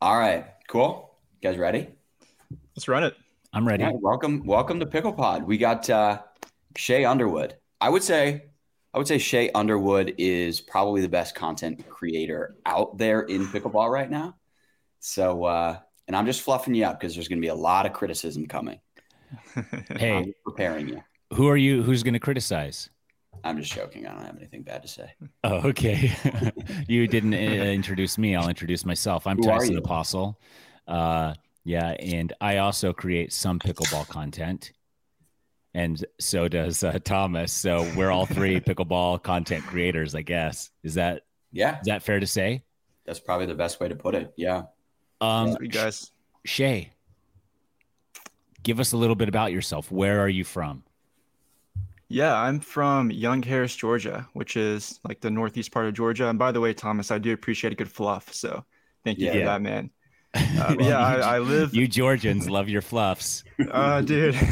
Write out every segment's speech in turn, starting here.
All right, cool. You guys ready? Let's run it. I'm ready. Yeah, welcome, welcome to Pickle Pod. We got uh, Shay Underwood. I would say, I would say Shay Underwood is probably the best content creator out there in pickleball right now. So, uh, and I'm just fluffing you up because there's going to be a lot of criticism coming. Hey, I'm preparing you. who are you? Who's going to criticize? I'm just joking. I don't have anything bad to say. Oh, okay. you didn't uh, introduce me. I'll introduce myself. I'm Who are Tyson? Apostol. Uh, yeah, and I also create some pickleball content, and so does uh, Thomas. So we're all three pickleball content creators, I guess. Is that Yeah, is that fair to say? that's probably the best way to put it. Yeah. Um, Sweet guys. Shay, give us a little bit about yourself. Where are you from? Yeah, I'm from Young Harris, Georgia, which is like the northeast part of Georgia. And by the way, Thomas, I do appreciate a good fluff. So thank you Yeah. for that, man. Uh, but yeah, I, I live. You Georgians love your fluffs. Uh, dude.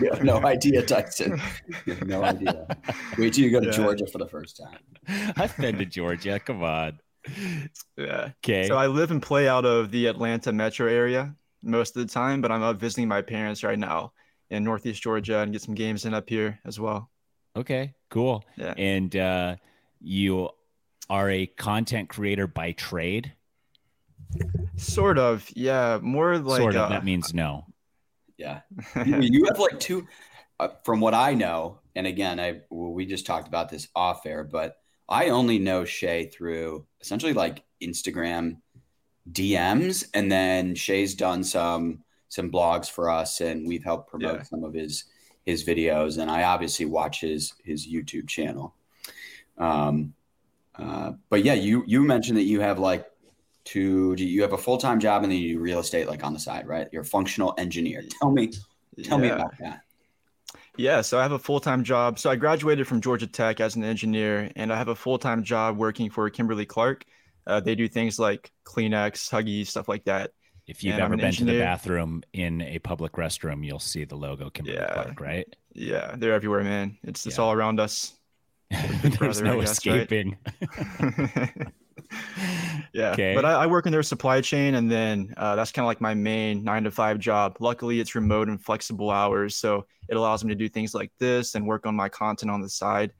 You have no idea, Tyson. You have no idea. Wait till you go to Yeah. Georgia for the first time. I've been to Georgia. Come on. yeah. Okay. So I live and play out of the Atlanta metro area most of the time, but I'm up visiting my parents right now in northeast Georgia and get some games in up here as well. okay. Cool. Yeah. And uh, you are a content creator by trade. Sort of. Yeah. More like sort of. uh, that means no. Yeah. you, you have like two, uh, from what I know, and again, I well, we just talked about this off air, but I only know Shay through essentially like Instagram DMs, and then Shay's done some some blogs for us, and we've helped promote Yeah. some of his his videos, and I obviously watch his his YouTube channel. Um, uh, but yeah, you you mentioned that you have like two, do you have a full time job, and then you do real estate like on the side, right? You're a functional engineer. Tell me, tell me about that. Yeah, so I have a full time job. So I graduated from Georgia Tech as an engineer, and I have a full time job working for Kimberly Clark. Uh, they do things like Kleenex, Huggies, stuff like that. If you've And ever been to the bathroom in a public restroom, you'll see the logo Kimberly Yeah. Clark, right? Yeah, they're everywhere, man. It's it's Yeah. all around us. There's brother, no guess, right? escaping. yeah, Okay. but I, I work in their supply chain, and then uh, that's kind of like my main nine to five job. Luckily, it's remote and flexible hours, so it allows me to do things like this and work on my content on the side.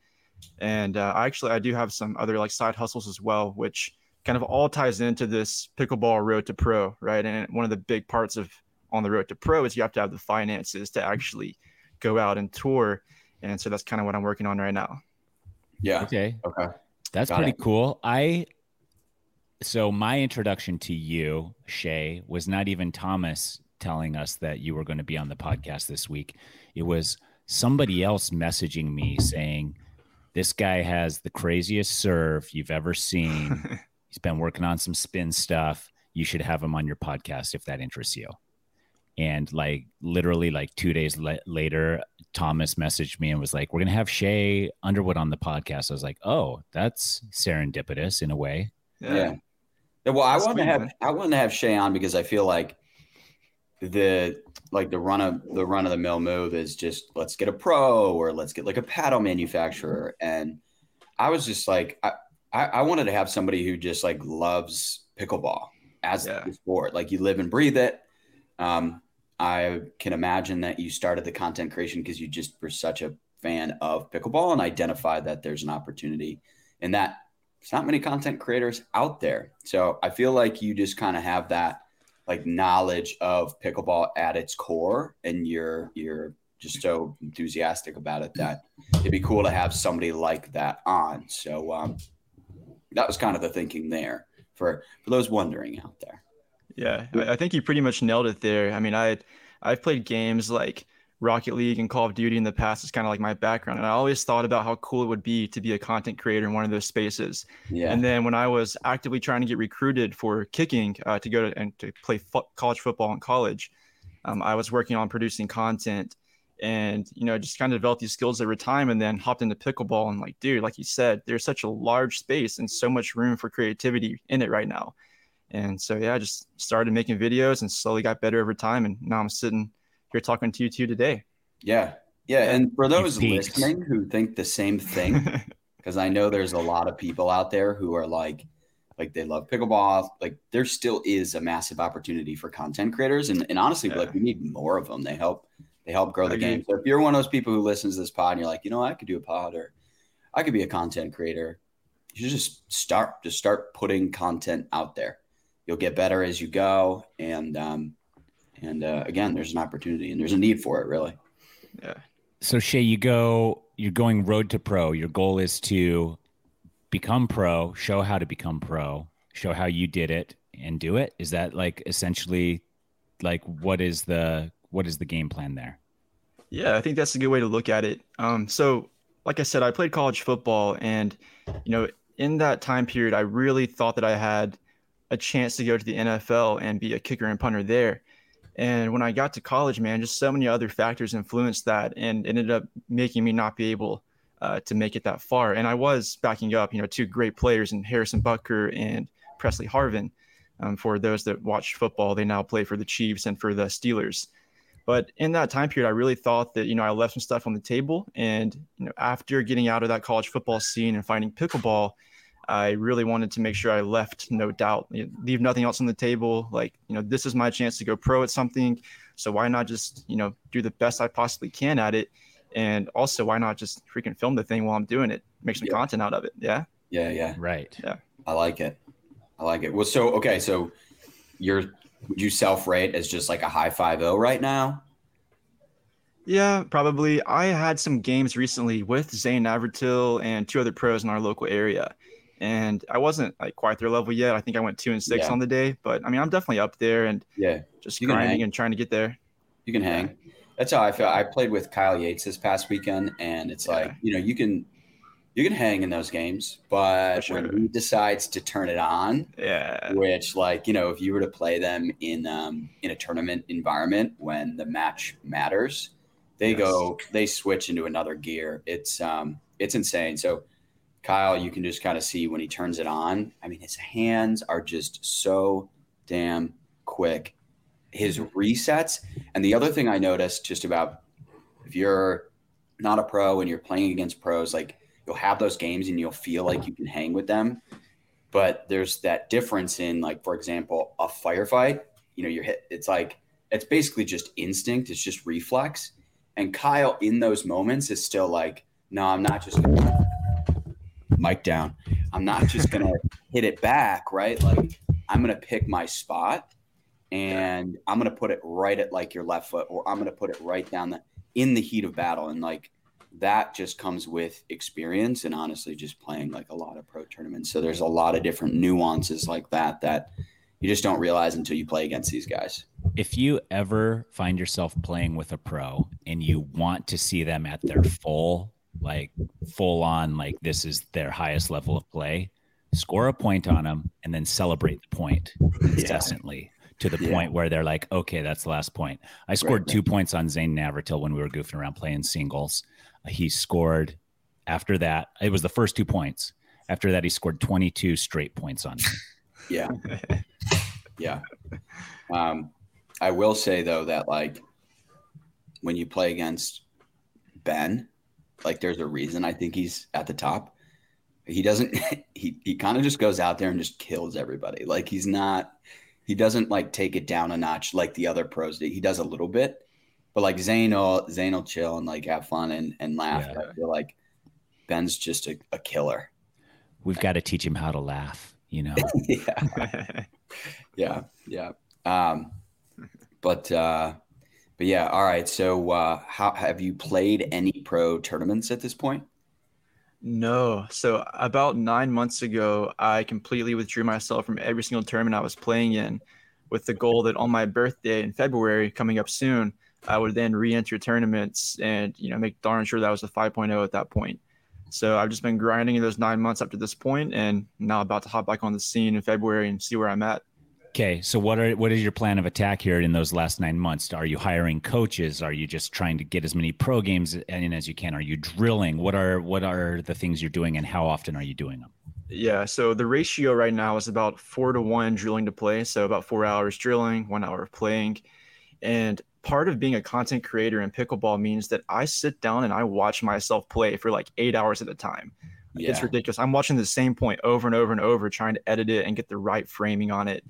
And uh, I actually I do have some other like side hustles as well, which kind of all ties into this pickleball road to pro, right? And one of the big parts of on the road to pro is you have to have the finances to actually go out and tour. And so that's kind of what I'm working on right now. Yeah. Okay. Okay. That's Got pretty it. cool. I so my introduction to you, Shay, was not even Thomas telling us that you were going to be on the podcast this week. It was somebody else messaging me saying, This guy has the craziest serve you've ever seen. He's been working on some spin stuff. You should have him on your podcast if that interests you. And like literally, like two days la- later, Thomas messaged me and was like, "We're gonna have Shay Underwood on the podcast." I was like, "Oh, that's serendipitous in a way." Yeah. Yeah, well, I That's want to have. I want to have Shay on because I feel like the like the run of the run of the mill move is just let's get a pro or let's get like a paddle manufacturer. And I was just like I, I, I wanted to have somebody who just like loves pickleball as Yeah. the sport. Like you live and breathe it. Um, I can imagine that you started the content creation because you just were such a fan of pickleball and identified that there's an opportunity and that there's not many content creators out there. So I feel like you just kind of have that like knowledge of pickleball at its core and you're you're just so enthusiastic about it that it'd be cool to have somebody like that on. So um that was kind of the thinking there for for those wondering out there. Yeah, I think you pretty much nailed it there. I mean, I I've played games like Rocket League and Call of Duty in the past. It's kind of like my background, and I always thought about how cool it would be to be a content creator in one of those spaces. Yeah. And then when I was actively trying to get recruited for kicking uh, to go to and to play fo- college football in college, um, I was working on producing content and you know just kind of developed these skills over time and then hopped into pickleball and like dude like you said there's such a large space and so much room for creativity in it right now and so yeah i just started making videos and slowly got better over time and now i'm sitting here talking to you two today Yeah. Yeah. And for those listening who think the same thing, because I know there's a lot of people out there who are like, like they love pickleball. Like there still is a massive opportunity for content creators, and, and honestly, Yeah. like we need more of them. They help they help grow the game. So if you're one of those people who listens to this pod and you're like, you know, I could do a pod or I could be a content creator, you should just start. Just start putting content out there. You'll get better as you go, and um, and uh, again, there's an opportunity and there's a need for it, really. Yeah. So Shay, you go, you're going road to pro. Your goal is to become pro, show how to become pro, show how you did it and do it. Is that like essentially like what is the what is the game plan there? Yeah, I think that's a good way to look at it. Um, so, like I said, I played college football, and you know, in that time period, I really thought that I had a chance to go to the NFL and be a kicker and punter there. And when I got to college, man, just so many other factors influenced that, and ended up making me not be able uh, to make it that far. And I was backing up, you know, two great players in Harrison Butker and Pressley Harvin. Um, for those that watch football, they now play for the Chiefs and for the Steelers. But in that time period, I really thought that, you know, I left some stuff on the table. And, you know, after getting out of that college football scene and finding pickleball, I really wanted to make sure I left no doubt, you know, leave nothing else on the table. Like, you know, this is my chance to go pro at something. So why not just, you know, do the best I possibly can at it? And also, why not just freaking film the thing while I'm doing it? Make some Yeah. content out of it. Yeah. Yeah, yeah. Right. Yeah. I like it. I like it. Well, so okay, so you're would you self rate as just like a high five zero right now? Yeah, probably. I had some games recently with Zane Navratil and two other pros in our local area. And I wasn't like quite their level yet. I think I went two and six Yeah. on the day, but I mean, I'm definitely up there and Yeah, just You grinding and trying to get there. you can hang. That's how I feel. I played with Kyle Yates this past weekend, and it's like you know you can you can hang in those games, but For when he decides to turn it on, Yeah. which like you know if you were to play them in um in a tournament environment when the match matters they Yes. go they switch into another gear. It's um it's insane. So kyle you can just kind of see when he turns it on. I mean his hands are just so damn quick. His resets and the other thing i noticed just about if you're not a pro and you're playing against pros like you'll have those games and you'll feel like you can hang with them. But there's that difference in like for example a firefight you know you're hit it's like it's basically just instinct it's just reflex. And kyle in those moments is still like no i'm not just gonna mic down. I'm not just gonna hit it back right? Like i'm gonna pick my spot and i'm gonna put it right at like your left foot or i'm gonna put it right down the in the heat of battle. And like that just comes with experience and honestly just playing like a lot of pro tournaments. So there's a lot of different nuances like that that you just don't realize until you play against these guys. If you ever find yourself playing with a pro and you want to see them at their full, like full on, like this is their highest level of play, score a point on them and then celebrate the point incessantly to the Yeah. point where they're like, okay, that's the last point. I scored right. two points on Zane Navratil when we were goofing around playing singles. He scored after that. It was the first two points. After that, he scored 22 straight points on me. Yeah. Yeah. Um, I will say though that like when you play against Ben, like there's a reason I think he's at the top. He doesn't he he kind of just goes out there and just kills everybody. Like he's not he doesn't like take it down a notch like the other pros do. He does a little bit, but like Zane will Zane will chill and like have fun and, and laugh. Yeah. I feel like Ben's just a, a killer. We've got to teach him how to laugh, you know? yeah. yeah yeah um but uh but yeah all right so uh how have you played any pro tournaments at this point No. So about nine months ago, I completely withdrew myself from every single tournament I was playing in. with the goal that on my birthday in February coming up soon, I would then re-enter tournaments and you know make darn sure that was a 5.0 at that point. So I've just been grinding in those nine months up to this point, and now about to hop back on the scene in February and see where I'm at. Okay, so what are what is your plan of attack here in those last nine months? Are you hiring coaches? Are you just trying to get as many pro games in as you can? Are you drilling? What are what are the things you're doing, and how often are you doing them? Yeah, so the ratio right now is about four to one drilling to play. So about four hours drilling, one hour of playing, and part of being a content creator in pickleball means that I sit down and I watch myself play for like eight hours at a time. yeah. It's ridiculous. I'm watching the same point over and over and over, trying to edit it and get the right framing on it.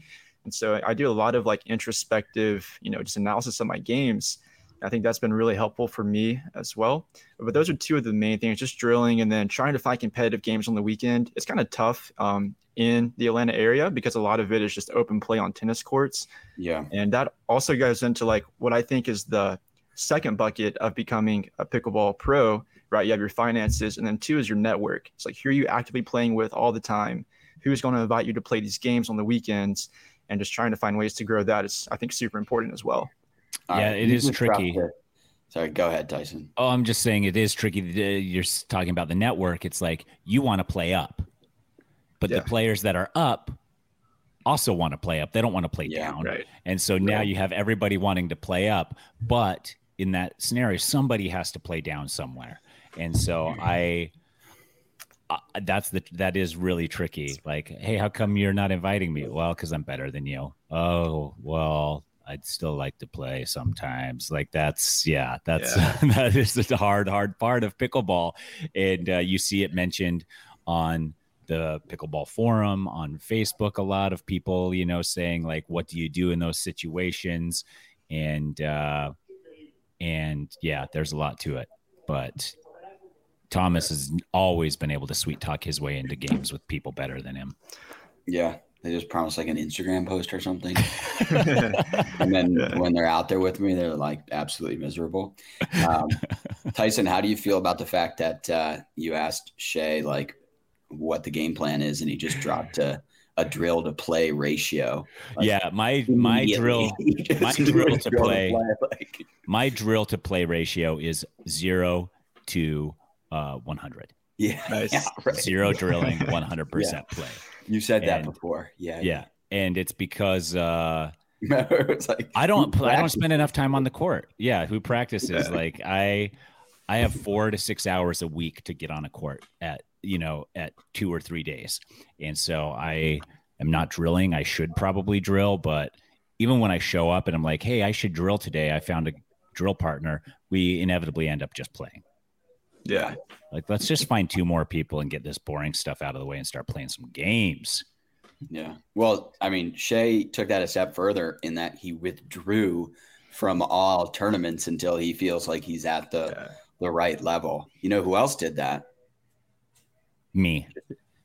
And so I do a lot of like introspective, you know, just analysis of my games. I think that's been really helpful for me as well. But those are two of the main things: just drilling and then trying to find competitive games on the weekend. It's kind of tough um, in the Atlanta area because a lot of it is just open play on tennis courts. Yeah, and that also goes into like what I think is the second bucket of becoming a pickleball pro. Right, you have your finances, and then two is your network. It's like who are you actively playing with all the time? Who's going to invite you to play these games on the weekends? and just trying to find ways to grow that is, I think, super important as well. Yeah, right, it is tricky. Sorry, go ahead, Tyson. Oh, I'm just saying it is tricky. You're talking about the network. It's like you want to play up, but yeah. the players that are up also want to play up. They don't want to play yeah, down. Right. And so now right. you have everybody wanting to play up, but in that scenario, somebody has to play down somewhere. And so mm-hmm. I uh, that's the that is really tricky. Like, hey, how come you're not inviting me? Well, because I'm better than you. Oh, well, I'd still like to play sometimes. Like that's yeah, that's yeah. that is the hard hard part of pickleball, and uh, you see it mentioned on the pickleball forum on Facebook. A lot of people, you know, saying like, "What do you do in those situations?" And uh, and yeah, there's a lot to it, but Thomas has always been able to sweet talk his way into games with people better than him. Yeah. They just promise like an Instagram post or something. and then yeah. when they're out there with me, they're like absolutely miserable. Um, Tyson, how do you feel about the fact that uh, you asked Shay like what the game plan is and he just dropped a, a drill to play ratio? Like, yeah, my my drill my drill to play, to play like. my drill to play ratio is zero to uh, 100. Yeah. Nice. Yeah, right. Zero drilling, 100% play. You said that before. Yeah. Yeah. And it's because uh, it's like, I don't I don't spend enough time on the court. Yeah, who practices? Yeah. Like I I have 4 to 6 hours a week to get on a court at, you know, at 2 or 3 days. And so I am not drilling. I should probably drill, but even when I show up and I'm like, "Hey, I should drill today. I found a drill partner." We inevitably end up just playing. Yeah. Like, let's just find two more people and get this boring stuff out of the way and start playing some games. Yeah. Well, I mean, Shay took that a step further in that he withdrew from all tournaments until he feels like he's at the yeah. the right level. You know who else did that? Me.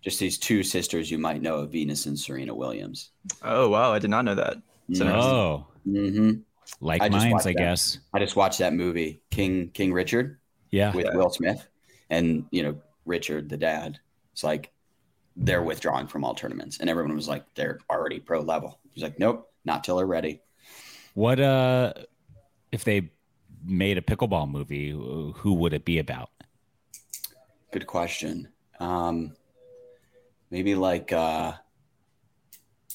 Just these two sisters you might know, of Venus and Serena Williams. Oh wow, I did not know that. oh. Mm-hmm. Like I minds, I guess. I just watched that movie, King King Richard. Yeah. With yeah. Will Smith. And, you know, Richard, the dad, it's like they're withdrawing from all tournaments. And everyone was like, they're already pro level. He's like, nope, not till they're ready. What uh if they made a pickleball movie, who would it be about? Good question. Um maybe like uh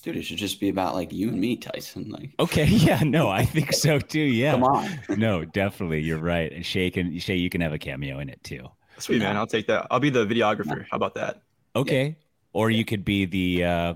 dude, it should just be about like you and me, Tyson. Like, okay, yeah, no, I think so too. Yeah, come on, no, definitely, you're right. And Shay can Shay, you can have a cameo in it too. Sweet man, I'll take that. I'll be the videographer. How about that? Okay, yeah. or you could be the. uh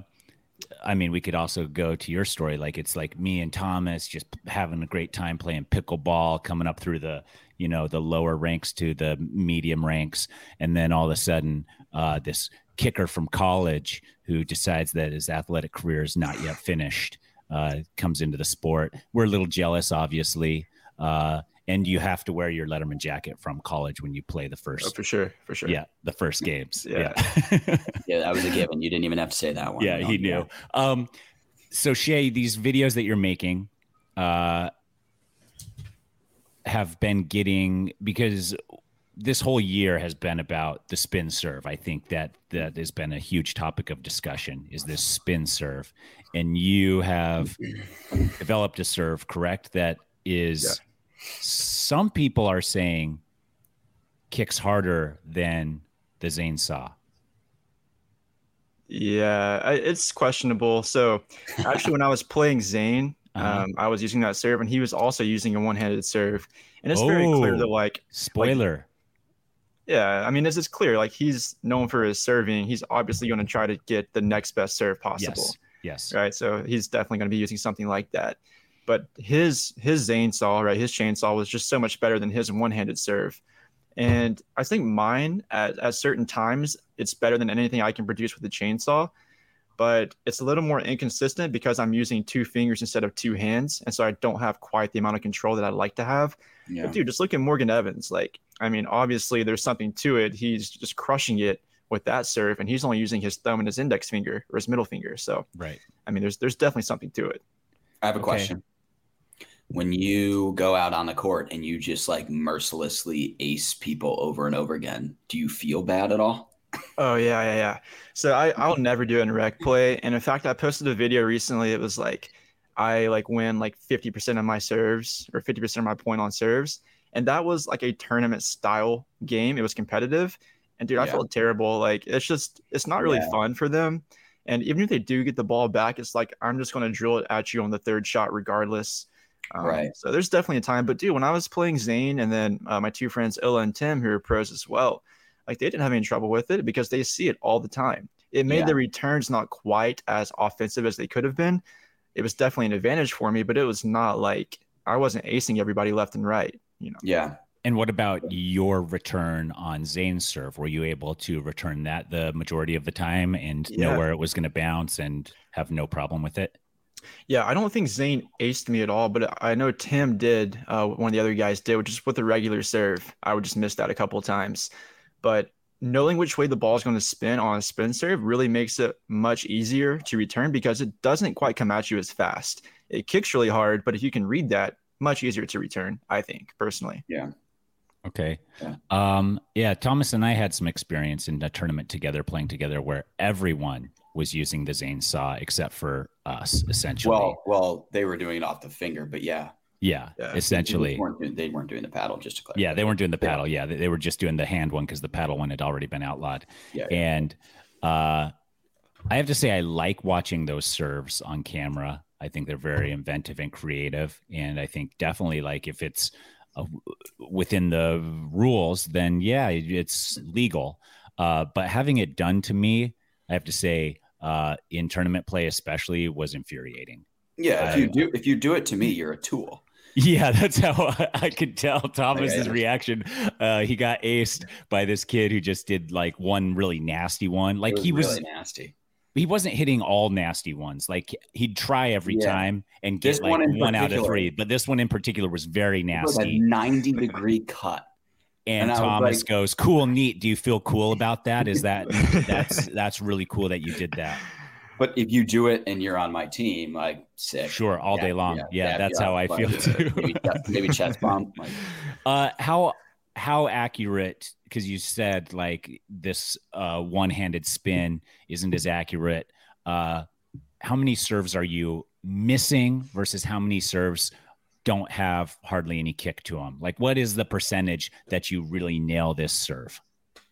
I mean, we could also go to your story. Like it's like me and Thomas just having a great time playing pickleball, coming up through the, you know, the lower ranks to the medium ranks, and then all of a sudden, uh, this kicker from college who decides that his athletic career is not yet finished uh, comes into the sport. We're a little jealous, obviously. Uh, and you have to wear your Letterman jacket from college when you play the first. Oh, for sure, for sure. Yeah, the first games. yeah, yeah. yeah, that was a given. You didn't even have to say that one. Yeah, he knew. Um, so Shay, these videos that you're making uh, have been getting because this whole year has been about the spin serve. I think that that has been a huge topic of discussion is this spin serve. And you have developed a serve, correct? That is yeah. some people are saying kicks harder than the Zane saw. Yeah, it's questionable. So actually, when I was playing Zane, uh-huh. um, I was using that serve, and he was also using a one-handed serve, and it's oh, very clear that oh, like spoiler. Like, yeah, I mean, it's just clear. Like he's known for his serving. He's obviously going to try to get the next best serve possible. Yes. Yes. Right. So he's definitely going to be using something like that. But his his Zane saw, right, his chainsaw was just so much better than his one-handed serve. And I think mine at, at certain times, it's better than anything I can produce with the chainsaw. But it's a little more inconsistent because I'm using two fingers instead of two hands. And so I don't have quite the amount of control that I'd like to have. Yeah. But dude, just look at Morgan Evans. Like, I mean, obviously there's something to it. He's just crushing it with that serve, and he's only using his thumb and his index finger or his middle finger. So, right. I mean, there's there's definitely something to it. I have a okay. question when you go out on the court and you just like mercilessly ace people over and over again, do you feel bad at all? Oh yeah, yeah, yeah. So I I'll never do it in rec play, and in fact, I posted a video recently. It was like I like win like fifty percent of my serves or fifty percent of my point on serves, and that was like a tournament style game. It was competitive, and dude, I felt terrible. Like it's just it's not really yeah. fun for them. And even if they do get the ball back, it's like I'm just going to drill it at you on the third shot regardless. Um, right. So there's definitely a time. But dude, when I was playing Zane and then uh, my two friends Illa and Tim, who are pros as well, like they didn't have any trouble with it because they see it all the time. It made yeah. the returns not quite as offensive as they could have been. It was definitely an advantage for me, but it was not like I wasn't acing everybody left and right. You know. Yeah. And what about your return on Zane's serve? Were you able to return that the majority of the time and yeah. know where it was going to bounce and have no problem with it? Yeah, I don't think Zane aced me at all, but I know Tim did. Uh, one of the other guys did, which is with the regular serve. I would just miss that a couple of times. But knowing which way the ball is going to spin on a spin serve really makes it much easier to return because it doesn't quite come at you as fast. It kicks really hard, but if you can read that, much easier to return, I think, personally. Yeah. Okay. Yeah. Um, yeah, Thomas and I had some experience in a tournament together, playing together, where everyone was using the Zane saw except for us, essentially. Well, well, they were doing it off the finger, but yeah. Yeah, yeah. essentially. They weren't, doing, they weren't, doing, the paddle, just to clarify. Yeah, they weren't doing the paddle. Yeah, they, they were just doing the hand one because the paddle one had already been outlawed. Yeah. And uh, I have to say, I like watching those serves on camera. I think they're very inventive and creative. And I think definitely, like, if it's uh, within the rules, then yeah, it's legal. Uh, but having it done to me, I have to say, uh, in tournament play, especially, was infuriating. Yeah, if you do if you do it to me, you're a tool. Yeah, that's how I, could tell Thomas's reaction. Uh, he got aced by this kid who just did like one really nasty one. Like was he was really nasty. He wasn't hitting all nasty ones. Like he'd try every yeah. time and get this like one, one out of three. But this one in particular was very nasty. A 90 degree cut. And, and Thomas like, goes, "Cool, neat. Do you feel cool about that? Is that that's that's really cool that you did that." But if you do it and you're on my team, like sick. Sure, all yeah, day long. Yeah, yeah that's how I feel too. maybe, maybe chest bump. Like. Uh, how how accurate? Because you said like this uh, one-handed spin isn't as accurate. Uh, how many serves are you missing versus how many serves don't have hardly any kick to them? Like, what is the percentage that you really nail this serve?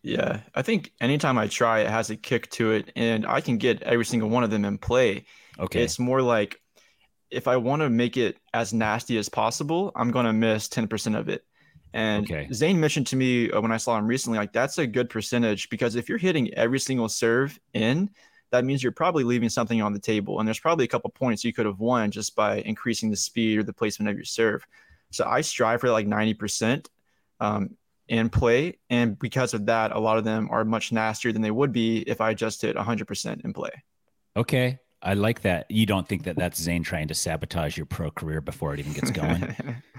Yeah, I think anytime I try, it has a kick to it, and I can get every single one of them in play. Okay. It's more like if I want to make it as nasty as possible, I'm going to miss 10% of it. And okay. Zane mentioned to me uh, when I saw him recently, like that's a good percentage because if you're hitting every single serve in, that means you're probably leaving something on the table. And there's probably a couple points you could have won just by increasing the speed or the placement of your serve. So I strive for like 90% um, in play. And because of that, a lot of them are much nastier than they would be if I just hit 100% in play. Okay. I like that. You don't think that that's Zane trying to sabotage your pro career before it even gets going?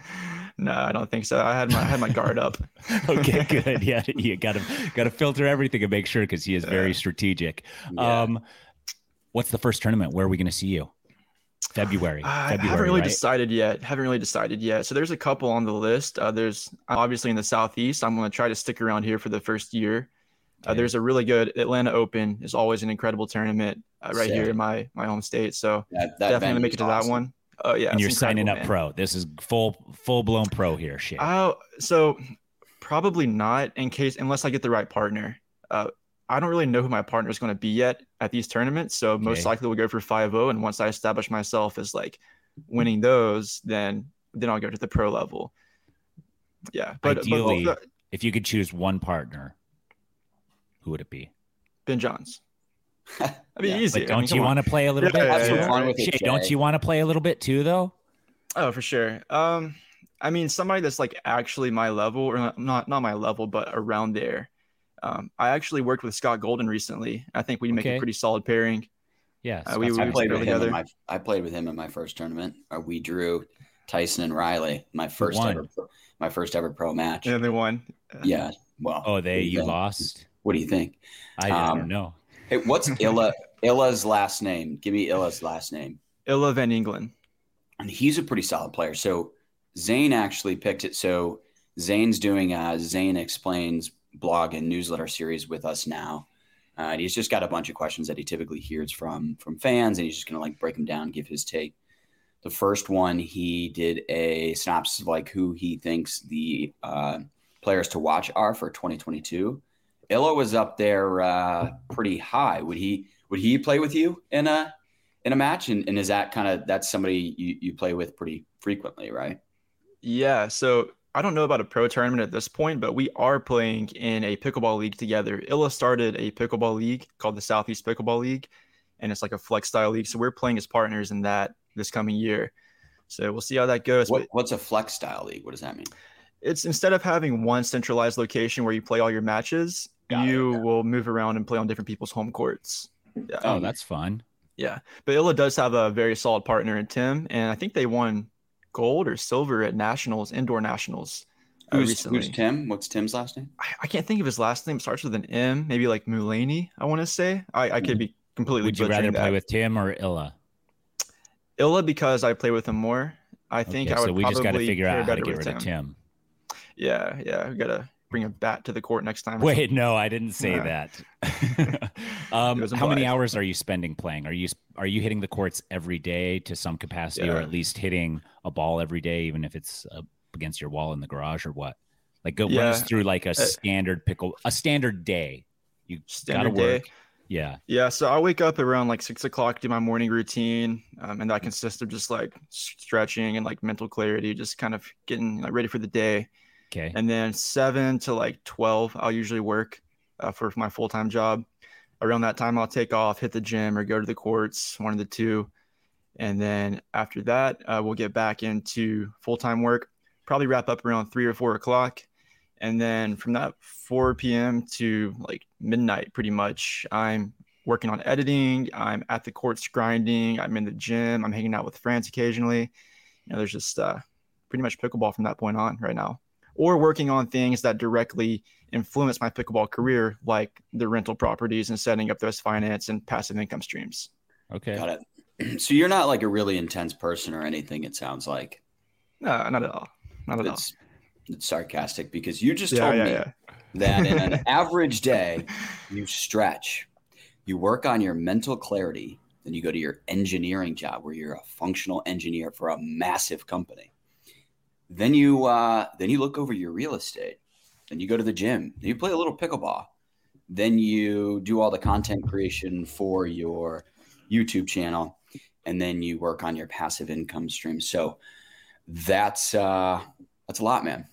no, I don't think so. I had my I had my guard up. okay, good. Yeah, you got to got to filter everything and make sure because he is very strategic. Yeah. Um, what's the first tournament? Where are we going to see you? February. I February, haven't really right? decided yet. Haven't really decided yet. So there's a couple on the list. Uh, there's obviously in the southeast. I'm going to try to stick around here for the first year. Uh, there's a really good Atlanta Open. is always an incredible tournament uh, right here in my my home state. So That, that definitely make it to awesome. that one. Oh yeah, and you're signing up man. pro. This is full full blown pro here, shit. Oh, so probably not in case unless I get the right partner. Uh, I don't really know who my partner is going to be yet at these tournaments, so most likely we'll go for 5-0 and once I establish myself as like winning those, then then I'll go to the pro level. Yeah, but, but Ideally- uh, if you could choose one partner, who would it be? Ben Johns. That'd be Yeah, easy. But don't you want to play a little Yeah, bit? yeah, Have yeah. fun with it, don't you want to play a little bit too, though? Oh, for sure. Um, I mean, somebody that's like actually my level, or not not, not my level, but around there. Um, I actually worked with Scott Golden recently. I think we make Okay. a pretty solid pairing. Yeah, Uh, we- Scott's we I played with him together. in my I played with him in my first tournament. Uh, we drew Tyson and Riley. My first ever pro- my first ever pro match. And they won. Yeah. Well. Oh, they you think? lost. What do you think? I, I Um, don't know. Hey, what's Illa Illa's last name? Give me Illa's last name. Illa Van England. And he's a pretty solid player. So Zane actually picked it. So Zane's doing a Zane explains blog and newsletter series with us now. Uh, and he's just got a bunch of questions that he typically hears from from fans, and he's just gonna like break them down, give his take. The first one, he did a synopsis of like who he thinks the uh, players to watch are for 2022. Illo was up there uh, pretty high. Would he would he play with you in a in a match? And, and is that kind of that's somebody you, you play with pretty frequently, right? Yeah. So I don't know about a pro tournament at this point, but we are playing in a pickleball league together. Illa started a pickleball league called the Southeast Pickleball League, and it's like a flex style league. So we're playing as partners in that this coming year. So we'll see how that goes. What, what's a flex style league? What does that mean? it's instead of having one centralized location where you play all your matches, Got it, you okay. will move around and play on different people's home courts. Yeah. Oh, that's fun. Yeah, but Illa does have a very solid partner in Tim, and I think they won gold or silver at nationals, indoor nationals, uh, Who's, recently. who's Tim? What's Tim's last name? I, I can't think of his last name. It starts with an M, maybe like Mulaney. I want to say. I, I could be completely. Would you rather butchering play with Tim or Illa? Illa because I play with him more? I think Okay, I would so we just got to probably figure out how to better get with rid of Tim. Yeah, yeah, we gotta bring a bat to the court next time. Wait, no, I didn't say Yeah. that. um, how many hours are you spending playing? Are you are you hitting the courts every day to some capacity, or at least hitting a ball every day, even if it's against your wall in the garage or what? Like, go run us through like a uh, standard pickle, a standard day. You Standard gotta day. Yeah. Yeah, so I wake up around like six o'clock, do my morning routine, um, and that consists of just like stretching and like mental clarity, just kind of getting like ready for the day. Okay. And then seven to like twelve, I'll usually work uh, for my full time job. Around that time, I'll take off, hit the gym, or go to the courts, one of the two. And then after that, uh, we'll get back into full time work. Probably wrap up around three or four o'clock. And then from that 4 p.m. to like midnight, pretty much, I'm working on editing. I'm at the courts grinding. I'm in the gym. I'm hanging out with friends occasionally. You know, there's just uh, pretty much pickleball from that point on right now. Or working on things that directly influence my pickleball career, like the rental properties and setting up those finance and passive income streams. Okay. Got it. So you're not like a really intense person or anything. It sounds like No, not at all. Not at all. it's, it's sarcastic because you just Yeah, told yeah, me yeah. that in an average day you stretch, you work on your mental clarity, then you go to your engineering job where you're a functional engineer for a massive company. Then you uh, then you look over your real estate. Then you go to the gym. Then you play a little pickleball. Then you do all the content creation for your YouTube channel, and then you work on your passive income stream. So that's uh, that's a lot, man.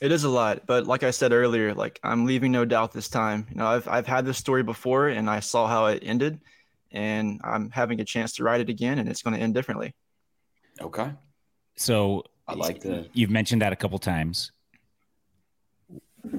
It is a lot, but like I said earlier, like I'm leaving no doubt this time. You know, I've I've had this story before, and I saw how it ended, and I'm having a chance to write it again, and it's going to end differently. Okay, So I like the You've mentioned that a couple times.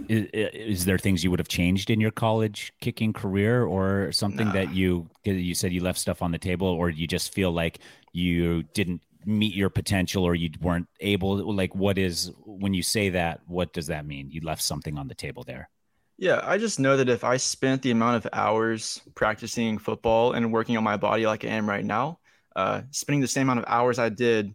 Is, is there things you would have changed in your college kicking career, or something Nah. that you you said you left stuff on the table, or you just feel like you didn't meet your potential, or you weren't able? Like, what is when you say that? What does that mean? You left something on the table there. Yeah, I just know that if I spent the amount of hours practicing football and working on my body like I am right now, uh, spending the same amount of hours I did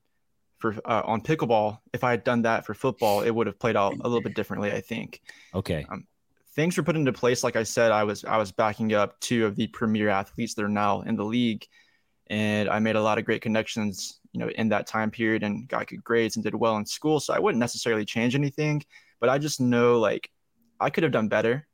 for uh, on pickleball, if I had done that for football, it would have played out a little bit differently. I think. Okay. Um, things were put into place. Like I said, I was I was backing up two of the premier athletes that are now in the league, and I made a lot of great connections. You know, in that time period, and got good grades and did well in school. So I wouldn't necessarily change anything, but I just know like I could have done better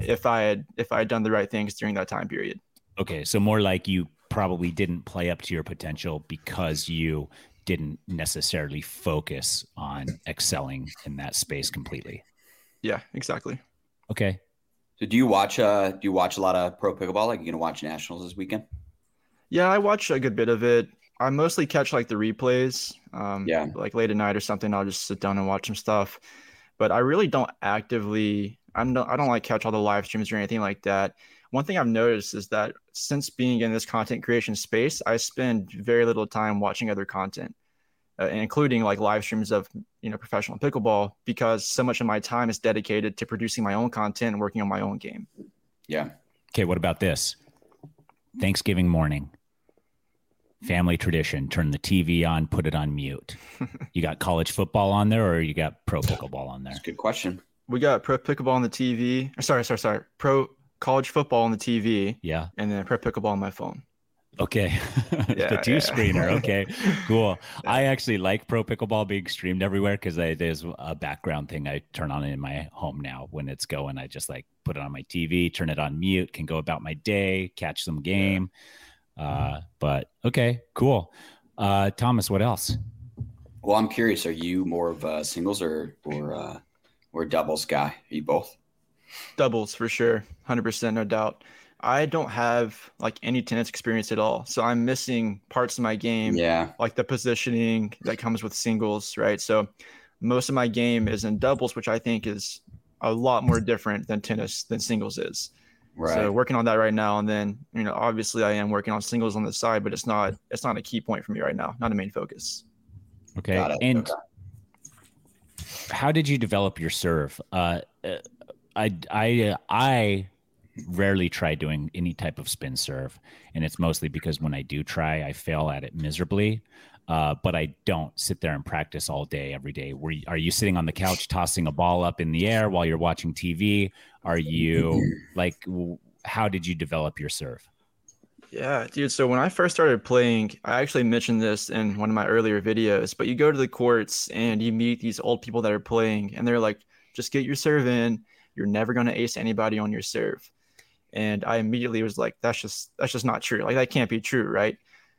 if I had if I had done the right things during that time period. Okay, so more like you probably didn't play up to your potential because you didn't necessarily focus on excelling in that space completely. Yeah, exactly. Okay. So do you watch uh do you watch a lot of pro pickleball? Like you gonna watch nationals this weekend? Yeah, I watch a good bit of it. I mostly catch like the replays. Um, Yeah. Like late at night or something, I'll just sit down and watch some stuff. But I really don't actively. I'm not. I don't like catch all the live streams or anything like that. One thing I've noticed is that since being in this content creation space, I spend very little time watching other content, uh, including like live streams of you know professional pickleball, because so much of my time is dedicated to producing my own content and working on my own game. Yeah. Okay, what about this? Thanksgiving morning. Family tradition. Turn the TV on, put it on mute. You got college football on there or you got pro pickleball on there? That's a good question. We got pro pickleball on the TV. Sorry, sorry, sorry. Pro college football on the TV, Yeah. and then I pro pickleball on my phone. Okay. the two yeah. screener. Okay. Cool. I actually like pro pickleball being streamed everywhere because there's a background thing I turn on in my home now when it's going. I just like put it on my TV, turn it on mute, can go about my day, catch some game. Uh, but okay, cool. Uh, Thomas, what else? Well, I'm curious. Are you more of a singles or or uh, or doubles guy? Are you both? Doubles for sure, hundred percent, no doubt. I don't have like any tennis experience at all, so I'm missing parts of my game, Yeah. like the positioning that comes with singles, right? So most of my game is in doubles, which I think is a lot more different than tennis than singles is. Right. So working on that right now, and then you know, obviously, I am working on singles on the side, but it's not it's not a key point for me right now, not a main focus. Okay. And Okay. how did you develop your serve? Uh, uh, I I I rarely try doing any type of spin serve, and it's mostly because when I do try, I fail at it miserably. Uh, but I don't sit there and practice all day every day. Were you, are you sitting on the couch tossing a ball up in the air while you're watching TV? Are you like? How did you develop your serve? Yeah, dude. So when I first started playing, I actually mentioned this in one of my earlier videos, but you go to the courts and you meet these old people that are playing, and they're like, just get your serve in. You're never going to ace anybody on your serve. And I immediately was like, that's just that's just not true. Like that can't be true, right?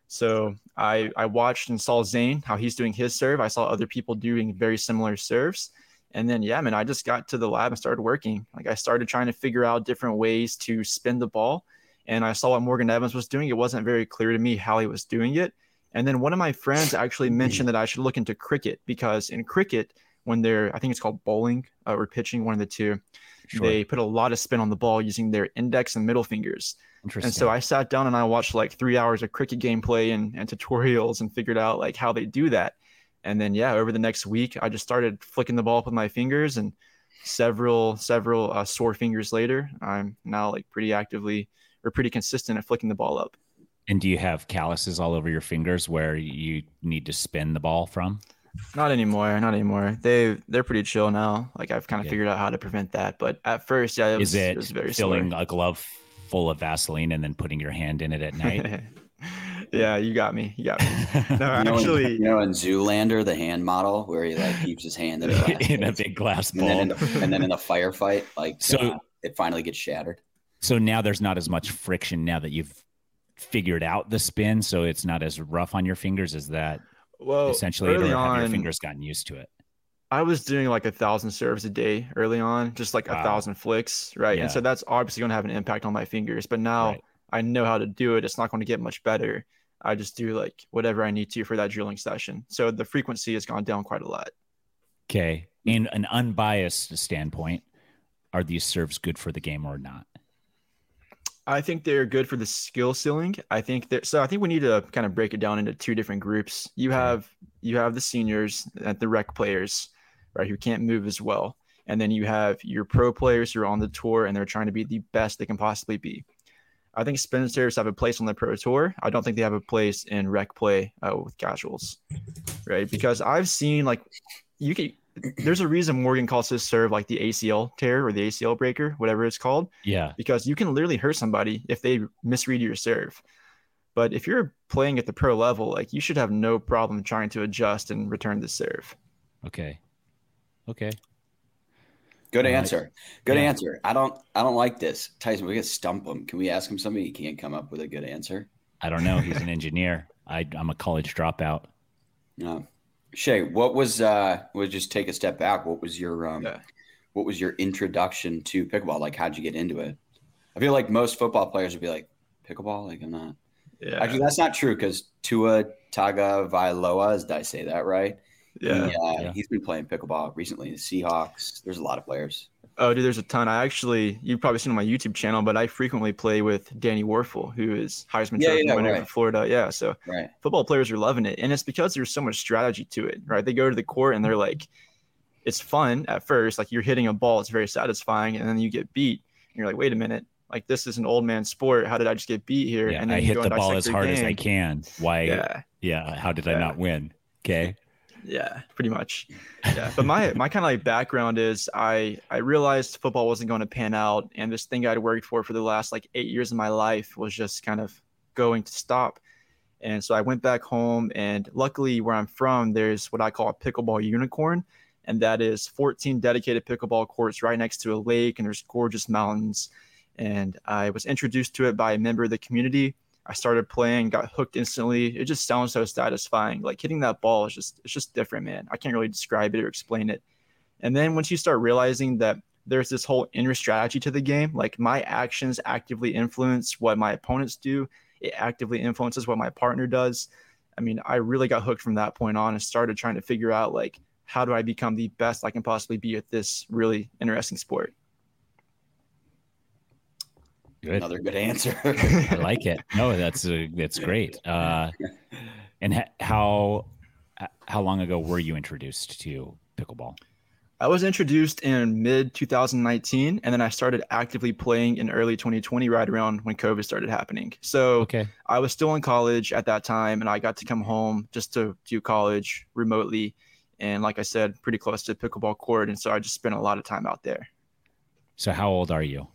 So I I watched and saw Zane how he's doing his serve. I saw other people doing very similar serves. And then yeah, man, I just got to the lab and started working. Like I started trying to figure out different ways to spin the ball and I saw what Morgan Evans was doing. It wasn't very clear to me how he was doing it. And then one of my friends actually mentioned that I should look into cricket because in cricket, when they're, I think it's called bowling uh, or pitching, one of the two, Sure. they put a lot of spin on the ball using their index and middle fingers. Interesting. And so I sat down and I watched like three hours of cricket gameplay and, and tutorials and figured out like how they do that. And then, yeah, over the next week, I just started flicking the ball up with my fingers and several, several uh, sore fingers later, I'm now like pretty actively or pretty consistent at flicking the ball up. and do you have calluses all over your fingers where you need to spin the ball from? Not anymore. Not anymore. They they're pretty chill now. Like I've kind of Yeah. figured out how to prevent that. But at first, yeah, it was, Is it, was very filling sore. a glove full of Vaseline and then putting your hand in it at night? yeah, you got me. You got me. No, You know, in- actually, you know, in Zoolander, the hand model where he like keeps his hand in a, in a big glass and then, in bowl. the, and then in the firefight, like So- uh, it finally gets shattered. So now there's not as much friction now that you've figured out the spin, so it's not as rough on your fingers. Is that well, essentially early have your fingers gotten used to it? I was doing like a thousand serves a day early on, just like Wow. a thousand flicks, right? Yeah. And so that's obviously going to have an impact on my fingers. But now Right. I know how to do it. It's not going to get much better. I just do like whatever I need to for that drilling session. So the frequency has gone down quite a lot. Okay. In an unbiased standpoint, are these serves good for the game or not? I think they're good for the skill ceiling. I think that so I think we need to kind of break it down into two different groups. You have you have the seniors and the rec players, right, who can't move as well. And then you have your pro players who are on the tour and they're trying to be the best they can possibly be. I think spin serves have a place on the pro tour. I don't think they have a place in rec play uh, with casuals, right? Because I've seen like you can. There's a reason Morgan calls this serve like the ACL tear or the ACL breaker, whatever it's called. Yeah. Because you can literally hurt somebody if they misread your serve. But if you're playing at the pro level, like you should have no problem trying to adjust and return the serve. Okay. Okay. Good All right. answer. Good Yeah. answer. I don't. I don't like this, Tyson. We got to stump him. Can we ask him something? He can't come up with a good answer. I don't know. He's an engineer. I, I'm a college dropout. No. Shea, what was? uh We'll just take a step back. What was your? um Yeah. What was your introduction to pickleball? Like, how'd you get into it? I feel like most football players would be like, pickleball. Like, I'm not. Yeah. Actually, that's not true because Tua Tagovailoa, did I say that right? yeah. He, uh, Yeah. He's been playing pickleball recently. The Seahawks. There's a lot of players. Oh, dude, there's a ton. I actually, you've probably seen on my YouTube channel, but I frequently play with Danny Wuerffel, who is Heisman Yeah, Trophy yeah, winner right. for Florida. Yeah, so Right. football players are loving it, and it's because there's so much strategy to it, right? They go to the court and they're like, it's fun at first, like you're hitting a ball, it's very satisfying, and then you get beat, and you're like, wait a minute, like this is an old man sport. How did I just get beat here? Yeah, and then I hit the ball as their hard as I can. Why? Yeah. Yeah, How did I not win? Okay. Yeah, pretty much. Yeah, but my my kind of like background is I I realized football wasn't going to pan out, and this thing I'd worked for for the last like eight years of my life was just kind of going to stop. And so I went back home, and luckily where I'm from, there's what I call a pickleball unicorn, and that is 14 dedicated pickleball courts right next to a lake, and there's gorgeous mountains. And I was introduced to it by a member of the community. I started playing, got hooked instantly. It just sounds so satisfying. Like hitting that ball is just it's just different, man. I can't really describe it or explain it. And then once you start realizing that there's this whole inner strategy to the game, like my actions actively influence what my opponents do, it actively influences what my partner does. I mean, I really got hooked from that point on and started trying to figure out like how do I become the best I can possibly be at this really interesting sport. Good. Another good answer. I like it. No, that's uh, that's great. Uh, and ha- how how long ago were you introduced to pickleball? I was introduced in mid 2019, and then I started actively playing in early 2020, right around when COVID started happening. So Okay. I was still in college at that time, and I got to come home just to do college remotely. And like I said, pretty close to pickleball court. And so I just spent a lot of time out there. So how old are you?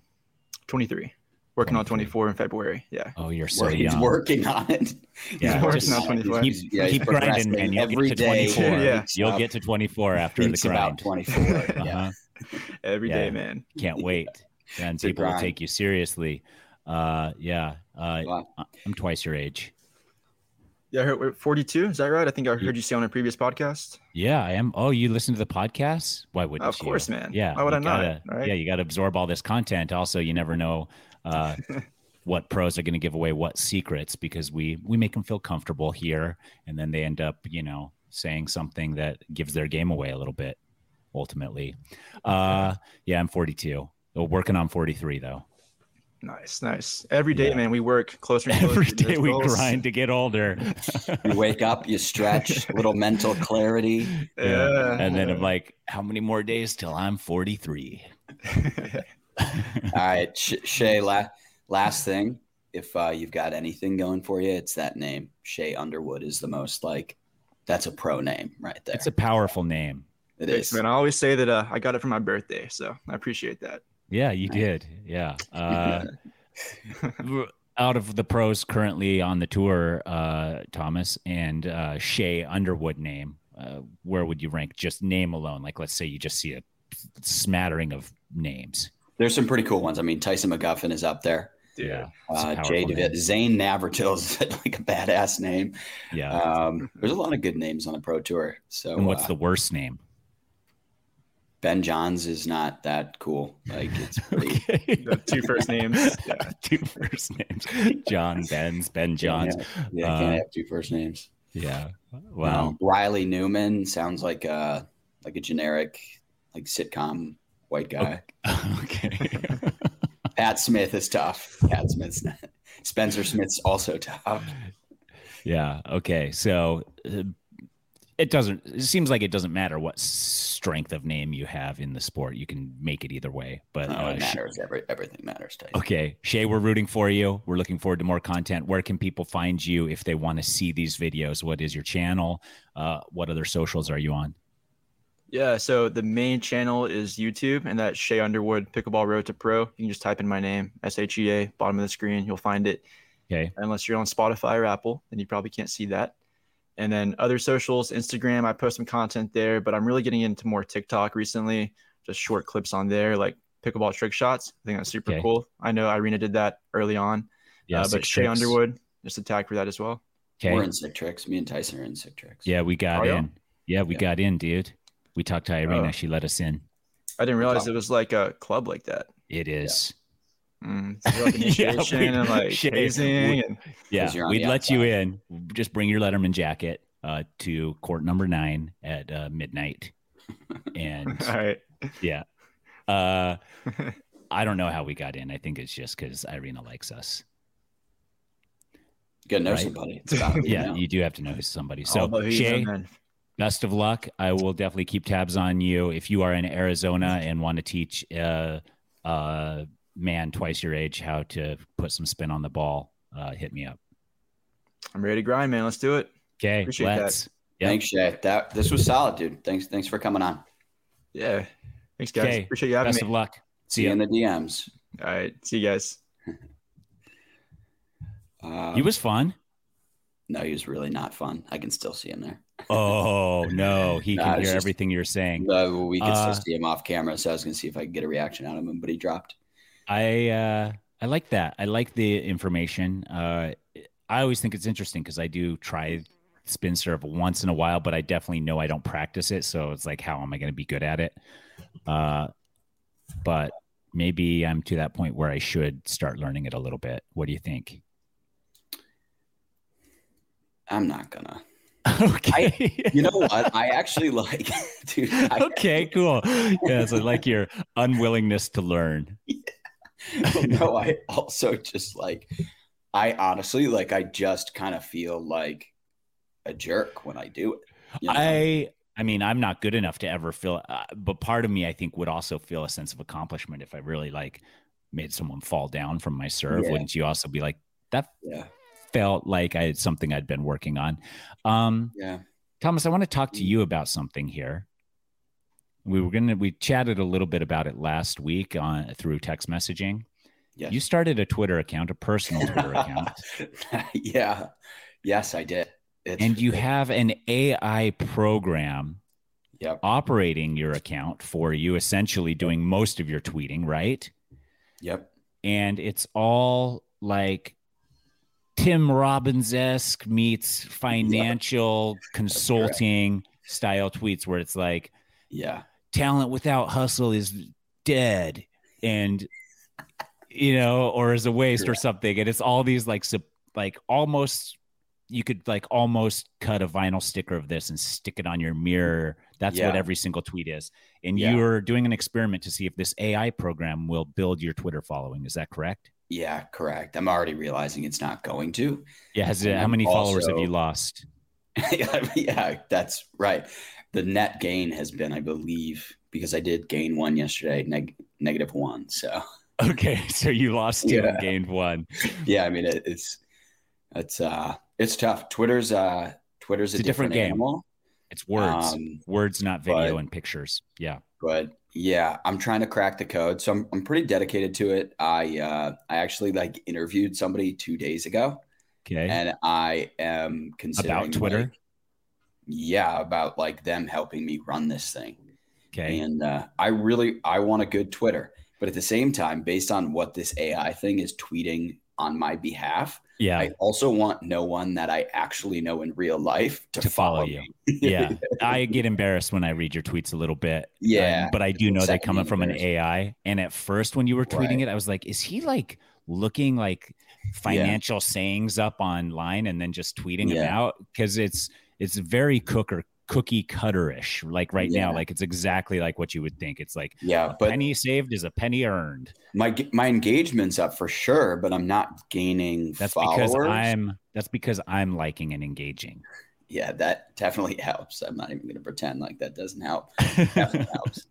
23, working on 24 in February. Yeah. Oh, you're so Where he's young. working on it. Yeah, He's working just on 24. Keep, Yeah, keep grinding, progressing man. You'll every get to day. 24. Yeah. You'll get to 24 after the Thinks about grind. 24. Yeah. Uh-huh. Every day, Yeah. man. Can't wait. And It's a people will take you seriously. Uh, yeah. Uh, Wow. I'm twice your age. Yeah. I heard, we're 42. Is that right? I think I heard you say on a previous podcast. Yeah, I am. Oh, you listen to the podcast? Why wouldn't Of you? course, man. Yeah. Why would I not, gotta- right? Yeah, you got to absorb all this content. Also, you never know uh, what pros are going to give away what secrets because we we make them feel comfortable here, and then they end up, you know, saying something that gives their game away a little bit. Ultimately, uh, yeah, I'm 42. Well, working on 43 though. Nice, nice. Every day, Yeah. man, we work closer and closer. Every to day those we goals. grind to get older. You wake up, you stretch, little mental clarity. Yeah. And then I'm like, how many more days till I'm 43? All right, Sh- Shea. La- last thing, if uh, you've got anything going for you, it's that name. Shea Underwood is the most like. That's a pro name right there. It's a powerful name. It Thanks, is. man. I always say that uh, I got it for my birthday, so I appreciate that. Yeah, you did. Yeah. Uh, out of the pros currently on the tour, uh, Thomas and uh, Shea Underwood name, uh, where would you rank just name alone? Like, let's say you just see a smattering of names. There's some pretty cool ones. I mean, Tyson McGuffin is up there. Yeah. Uh, powerful Jay name. DeVitt, Zane Navratil is like a badass name. Yeah. Um, there's a lot of good names on the pro tour. So and what's uh, the worst name? Ben Johns is not that cool. Like it's pretty. Okay. Two first names. Yeah. two first names. John Benz, Ben Johns. Yeah, yeah, can't Uh, have two first names. Yeah. Wow. Um, Riley Newman sounds like a like a generic like sitcom white guy. okay. Pat Smith is tough. Pat Smith's not. Spencer Smith's also tough. Yeah. Okay. So uh, it doesn't it seems like it doesn't matter what strength of name you have in the sport you can make it either way but No, uh, it matters. Every, everything matters. Tyson. okay shay we're rooting for you we're looking forward to more content where can people find you if they want to see these videos what is your channel uh, what other socials are you on Yeah, so the main channel is YouTube, and that's Shea Underwood Pickleball Road to Pro. You can just type in my name, S H E A, bottom of the screen. You'll find it. okay Unless you're on Spotify or Apple, then you probably can't see that. And then other socials, Instagram, I post some content there, but I'm really getting into more TikTok recently, just short clips on there, like pickleball trick shots. I think that's super Okay. cool. I know Irina did that early on, yeah uh, but six Shea tricks. Underwood, just a tag for that as well. Okay. We're in sick tricks. Me and Tyson are in sick tricks. yeah we got Are y'all? in yeah we Yeah. got in dude we talked to irina Oh. she let us in I didn't realize it was like a club like that. it is Mm, like Yeah, we, and like hazing we, and, yeah, we'd the let you in. Just bring your Letterman jacket uh, to court number nine at uh, midnight, and all right. yeah, uh, I don't know how we got in. I think it's just because Irina likes us. You gotta know Right. somebody. It's Yeah, you know? you do have to know who's somebody. So about Shea, a man. Best of luck. I will definitely keep tabs on you if you are in Arizona and want to teach uh, uh, man twice your age how to put some spin on the ball. Uh, hit me up. I'm ready to grind, man. Let's do it. Okay, Appreciate let's. Yep. Thanks, Shea. That this was solid, dude. Thanks, thanks for coming on. Yeah. Thanks, guys. Okay, Appreciate you having Best me. Best of luck. See you in the DMs. All right. See you guys. Uh, He was fun. no, he was really not fun. I can still see him there. Oh no, he Nah, can hear just- everything you're saying. No, we can Uh, still see him off camera, so I was gonna see if I could get a reaction out of him, but he dropped. I uh, I like that. I like the information. Uh, I always think it's interesting because I do try spin serve once in a while, but I definitely know I don't practice it. So it's like, how am I going to be good at it? Uh, but maybe I'm to that point where I should start learning it a little bit. What do you think? I'm not gonna. okay. You know what? I actually like, dude. I, okay, cool. Yes, I like your unwillingness to learn. no, I also just like, I honestly like, I just kind of feel like a jerk when I do it. you know? I I mean, I'm not good enough to ever feel, uh, but part of me, I think, would also feel a sense of accomplishment if I really like made someone fall down from my serve. Yeah. Wouldn't you also be like, that yeah, felt like I had something I'd been working on? Um, yeah. Thomas, I want to talk to you about something here. We were gonna we chatted a little bit about it last week on through text messaging. Yes. You started a Twitter account, a personal Twitter account, yeah. Yes, I did. It's, and you have an AI program Yep. operating your account for you, essentially doing most of your tweeting, right? Yep. And it's all like Tim Robbins esque meets financial consulting style tweets where it's like Yeah. talent without hustle is dead and you know or is a waste or something. And it's all these like like almost you could like almost cut a vinyl sticker of this and stick it on your mirror. That's what every single tweet is. And Yeah. you're doing an experiment to see if this ai program will build your twitter following. Is that correct Yeah. Correct. I'm already realizing it's not going to. yeah has it, how many followers have you lost yeah, that's right. The net gain has been, I believe, because I did gain one yesterday, neg- negative one. So okay so you lost two and Yeah. gained one yeah, I mean, it, it's it's uh it's tough. Twitter's uh Twitter's a, a different different, game. animal. it's words Um, words not video but- and pictures yeah but yeah, I'm trying to crack the code. So I'm I'm pretty dedicated to it. I uh I actually like interviewed somebody two days ago. okay and I am considering about Twitter? like- yeah, about like them helping me run this thing. okay And uh, I really I want a good Twitter, but at the same time, based on what this AI thing is tweeting on my behalf, yeah. I also want no one that I actually know in real life to, To follow follow, you. yeah. I get embarrassed when i read your tweets a little bit Yeah, um, but i do know they're coming from an ai and at first when you were tweeting Right. it i was like is he like looking like financial sayings up online and then just tweeting them out because it's it's very cooker cookie cutterish like right now like it's exactly like what you would think it's like yeah. a But penny saved is a penny earned my my engagement's up for sure, but I'm not gaining that's followers. because i'm that's because i'm liking and engaging yeah, that definitely helps. I'm not even going to pretend like that doesn't help. Helps.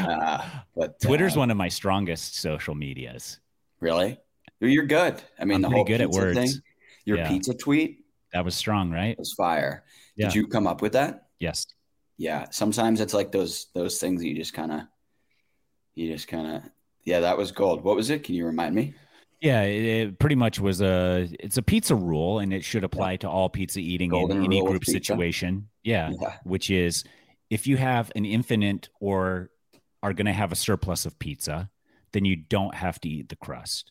Uh, but Twitter's uh, one of my strongest social medias. really. You're good. I mean, I'm the whole good at words. thing, your Yeah. pizza tweet That was strong, right? It was fire. Yeah. Did you come up with that? Yes. Yeah. Sometimes it's like those those things that you just kind of, you just kind of, yeah. That was gold. What was it? Can you remind me? Yeah, it, pretty much was a it's a pizza rule, and it should apply to all pizza eating Golden in any group situation. Yeah, Yeah. which is if you have an infinite or are going to have a surplus of pizza, then you don't have to eat the crust.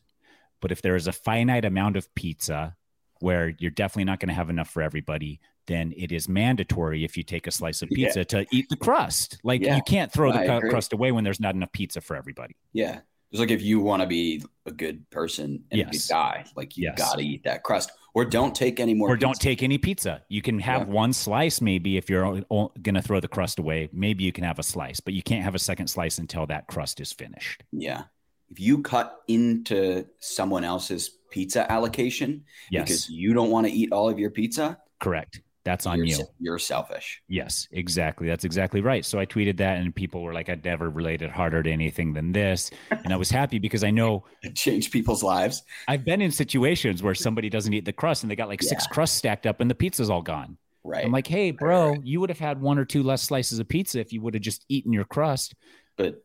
But if there is a finite amount of pizza where you're definitely not going to have enough for everybody, then it is mandatory if you take a slice of Yeah. pizza to eat the crust. Like Yeah. you can't throw the cu- crust away when there's not enough pizza for everybody. Yeah. It's like if you want to be a good person and a good Yes. guy, like you Yes. got to eat that crust, or don't take any more. or don't take any pizza. You can have Yeah. one slice, maybe if you're going to throw the crust away. Maybe you can have a slice, but you can't have a second slice until that crust is finished. Yeah. If you cut into someone else's pizza allocation Yes, because you don't want to eat all of your pizza, correct. That's on you're, you. You're selfish. Yes, exactly. That's exactly right. So I tweeted that, and people were like, "I'd never related harder to anything than this," and I was happy because I know It changed people's lives. I've been in situations where somebody doesn't eat the crust, and they got like six crusts stacked up, and the pizza's all gone. Right. I'm like, "Hey, bro, you would have had one or two less slices of pizza if you would have just eaten your crust." but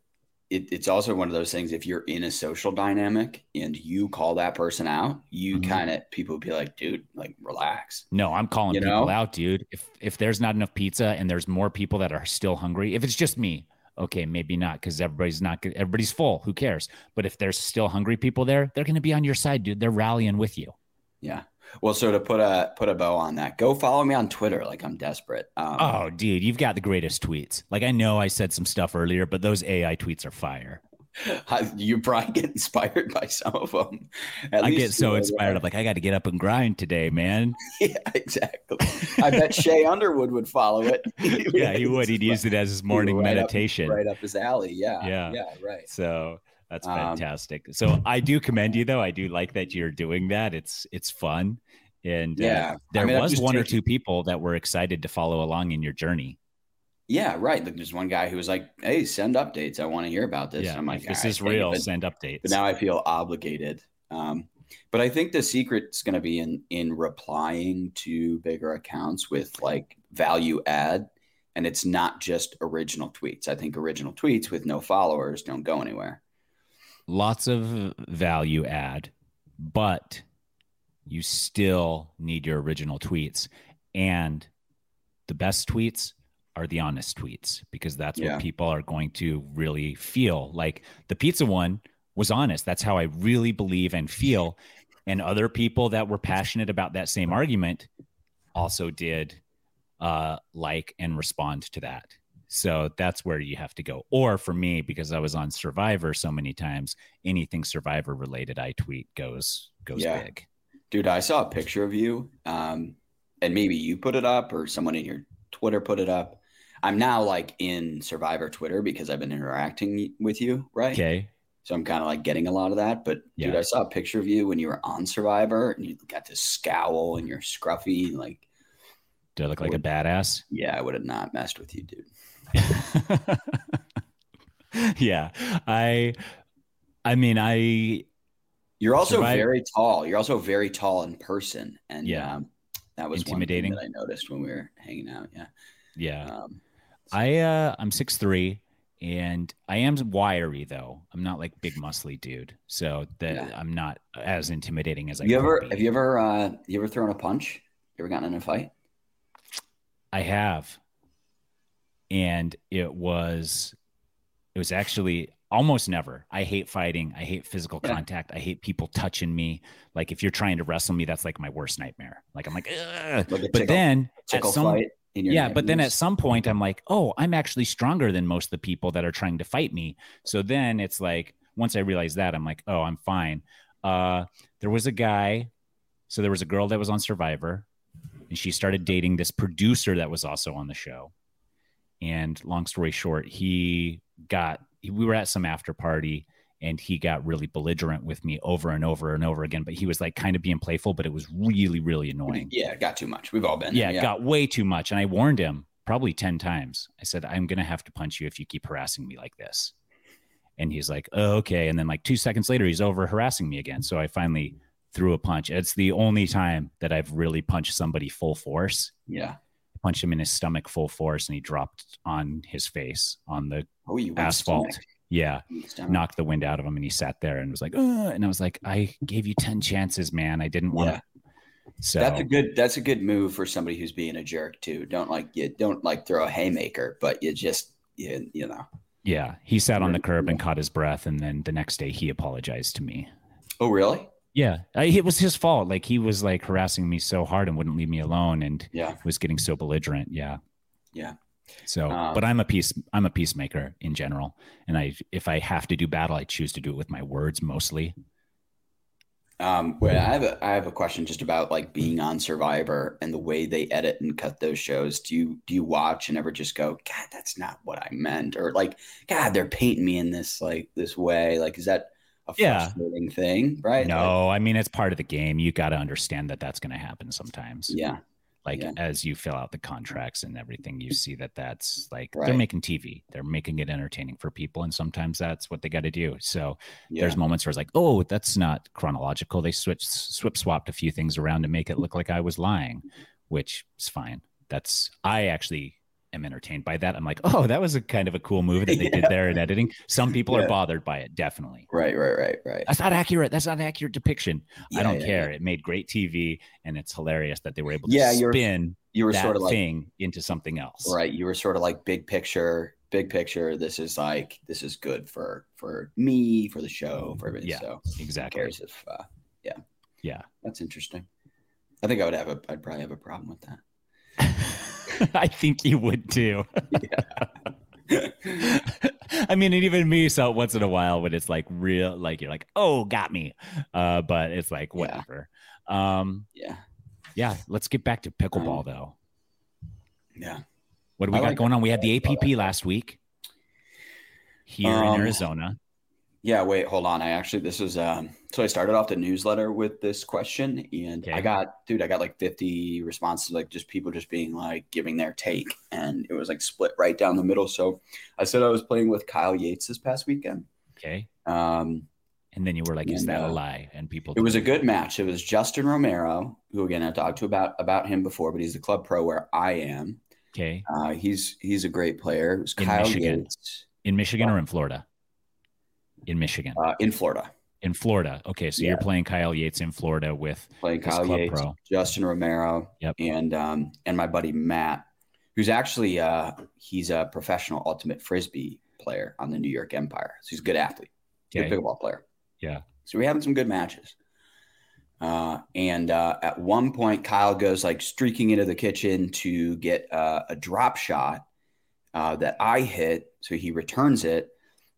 it, it's also one of those things if you're in a social dynamic and you call that person out, you Mhm. kind of, people would be like, dude, like, relax. No, I'm calling You people know? out, dude. If if there's not enough pizza and there's more people that are still hungry, if it's just me, okay, maybe not because everybody's not good. Everybody's full. Who cares? But if there's still hungry people there, they're going to be on your side, dude. They're rallying with you. Yeah. Well, so to put a put a bow on that, go follow me on Twitter. Like I'm desperate. Um, Oh, dude, you've got the greatest tweets. Like I know I said some stuff earlier, but those AI tweets are fire. I- you probably get inspired by some of them. At I get so inspired. I'm like, I got to get up and grind today, man. yeah, exactly. I bet Shea Underwood would follow it. yeah, he would. He'd use it as his morning right up- meditation. right up his alley. Yeah, Yeah. yeah, right. So that's Um, fantastic. so I do commend you though. I do like that you're doing that. It's it's fun. And uh, Yeah. I there I'm was just one or two people that were excited to follow along in your journey. Yeah, right. Like there's one guy who was like, "Hey, send updates. I want to hear about this." yeah, I'm like, this is real. but- Send updates. but now I feel obligated. Um, but I think the secret's going to be in in replying to bigger accounts with like value add, and it's not just original tweets. I think original tweets with no followers don't go anywhere. Lots of value add, but you still need your original tweets. And the best tweets are the honest tweets because that's Yeah. what people are going to really feel. Like the pizza one was honest. That's how I really believe and feel. And other people that were passionate about that same argument also did uh, like and respond to that. So that's where you have to go. Or for me, because I was on Survivor so many times, anything Survivor related I tweet goes goes Yeah. big. Dude, I saw a picture of you, um, and maybe you put it up or someone in your Twitter put it up. I'm now like in Survivor Twitter because I've been interacting with you, right? Okay. So I'm kind of like getting a lot of that. But dude, I saw a picture of you when you were on Survivor and you got this scowl and you're scruffy. Like, Do I look like a badass? yeah, I would have not messed with you, dude. yeah. I I mean I You're also Survivor- very tall. You're also very tall in person. And Yeah. um, that was Intimidating. that I noticed when we were hanging out. Yeah. yeah. Um, I uh I'm six three and I am wiry though. I'm not like big muscly dude. So that Yeah. I'm not as intimidating as I have you ever be. have you ever uh, you ever thrown a punch? You ever gotten in a fight? I have. And it was it was actually almost never. I hate fighting. I hate physical Yeah. contact. I hate people touching me. Like if you're trying to wrestle me, that's like my worst nightmare. Like I'm like, Like but tickle- then at some fight. In your yeah, but then at some point I'm like, oh, I'm actually stronger than most of the people that are trying to fight me. So then it's like once I realize that, I'm like, oh, I'm fine. Uh, there was a guy, so there was a girl that was on Survivor, and she started dating this producer that was also on the show. And long story short, he got we were at some after party and he got really belligerent with me over and over and over again. But he was like kind of being playful, but it was really, really annoying. Yeah, got too much. We've all been. Yeah, there, yeah. got way too much. And I warned him probably 10 times. I said, I'm going to have to punch you if you keep harassing me like this. And he's like, oh, okay. And then like two seconds later, he's over harassing me again. So I finally threw a punch. It's the only time that I've really punched somebody full force. yeah. Punched him in his stomach full force and he dropped on his face on the Oh, asphalt. stomach. Yeah. You went stomach. Knocked the wind out of him and he sat there and was like, Ugh. and I was like, I gave you 10 chances, man. I didn't want to. So That's a good. That's a good move for somebody who's being a jerk too. Don't like you. Don't like throw a haymaker, but you just you, you know. yeah, he sat on the curb and caught his breath. And then the next day he apologized to me. Oh really? Yeah, I, it was his fault. Like he was like harassing me so hard and wouldn't leave me alone, and Yeah. was getting so belligerent. Yeah, Yeah. So, Um, but I'm a peace. I'm a peacemaker in general, and I, if I have to do battle, I choose to do it with my words mostly. Um, wait, I have a I have a question just about like being on Survivor and the way they edit and cut those shows. Do you do you watch and ever just go, God, that's not what I meant, or like, God, they're painting me in this like this way? Like, is that a Yeah. frustrating thing? Right? Like, No, I mean it's part of the game. You got to understand that that's going to happen sometimes. yeah. like Yeah. as you fill out the contracts and everything you see that that's like Right. they're making tv they're making it entertaining for people and sometimes that's what they got to do so Yeah. there's moments where it's like oh that's not chronological they switched swip swapped a few things around to make it look like i was lying which is fine that's i actually am entertained by that i'm like oh that was a kind of a cool move that they did there in editing some people Yeah. are bothered by it definitely right, right, right, right. that's not accurate that's not accurate depiction i don't yeah, care yeah. it made great tv and it's hilarious that they were able to Yeah, you're- spin You were that sort of like thing into something else. right. You were sort of like big picture, big picture. This is like this is good for for me, for the show, for everything. Yeah, So Exactly. cares if uh, yeah. Yeah. That's interesting. I think I would have a I'd probably have a problem with that. I think you would too. I mean, and even me so once in a while when it's like real, like you're like, oh, got me. Uh, but it's like Yeah. whatever. Um, Yeah. yeah, let's get back to pickleball Um, though. Yeah. What do we I got like going on? We had the APP last week here Um, in Arizona. Yeah, wait, hold on. I actually this is um so I started off the newsletter with this question and Okay. I got dude, I got like 50 responses like just people just being like giving their take and it was like split right down the middle. So I said I was playing with Kyle Yates this past weekend. Okay. Um And then you were like, is And, that a uh, lie? And people, it was a good match. It was Justin Romero, who again I talked to about about him before, but he's the club pro where I am. okay. Uh, he's he's a great player. It was In Kyle Michigan. Yates In Michigan or in Florida? In Michigan. uh, in Florida. In Florida. Okay. So Yeah. you're playing Kyle Yates in Florida with playing Kyle club Yates, pro. Justin Romero, Yep. and um, and my buddy Matt, who's actually uh, he's a professional ultimate frisbee player on the New York Empire. So he's a good athlete, Okay. good pickleball player. Yeah. So we're having some good matches. Uh, and uh, at one point, Kyle goes like streaking into the kitchen to get uh, a drop shot uh, that I hit. So he returns it,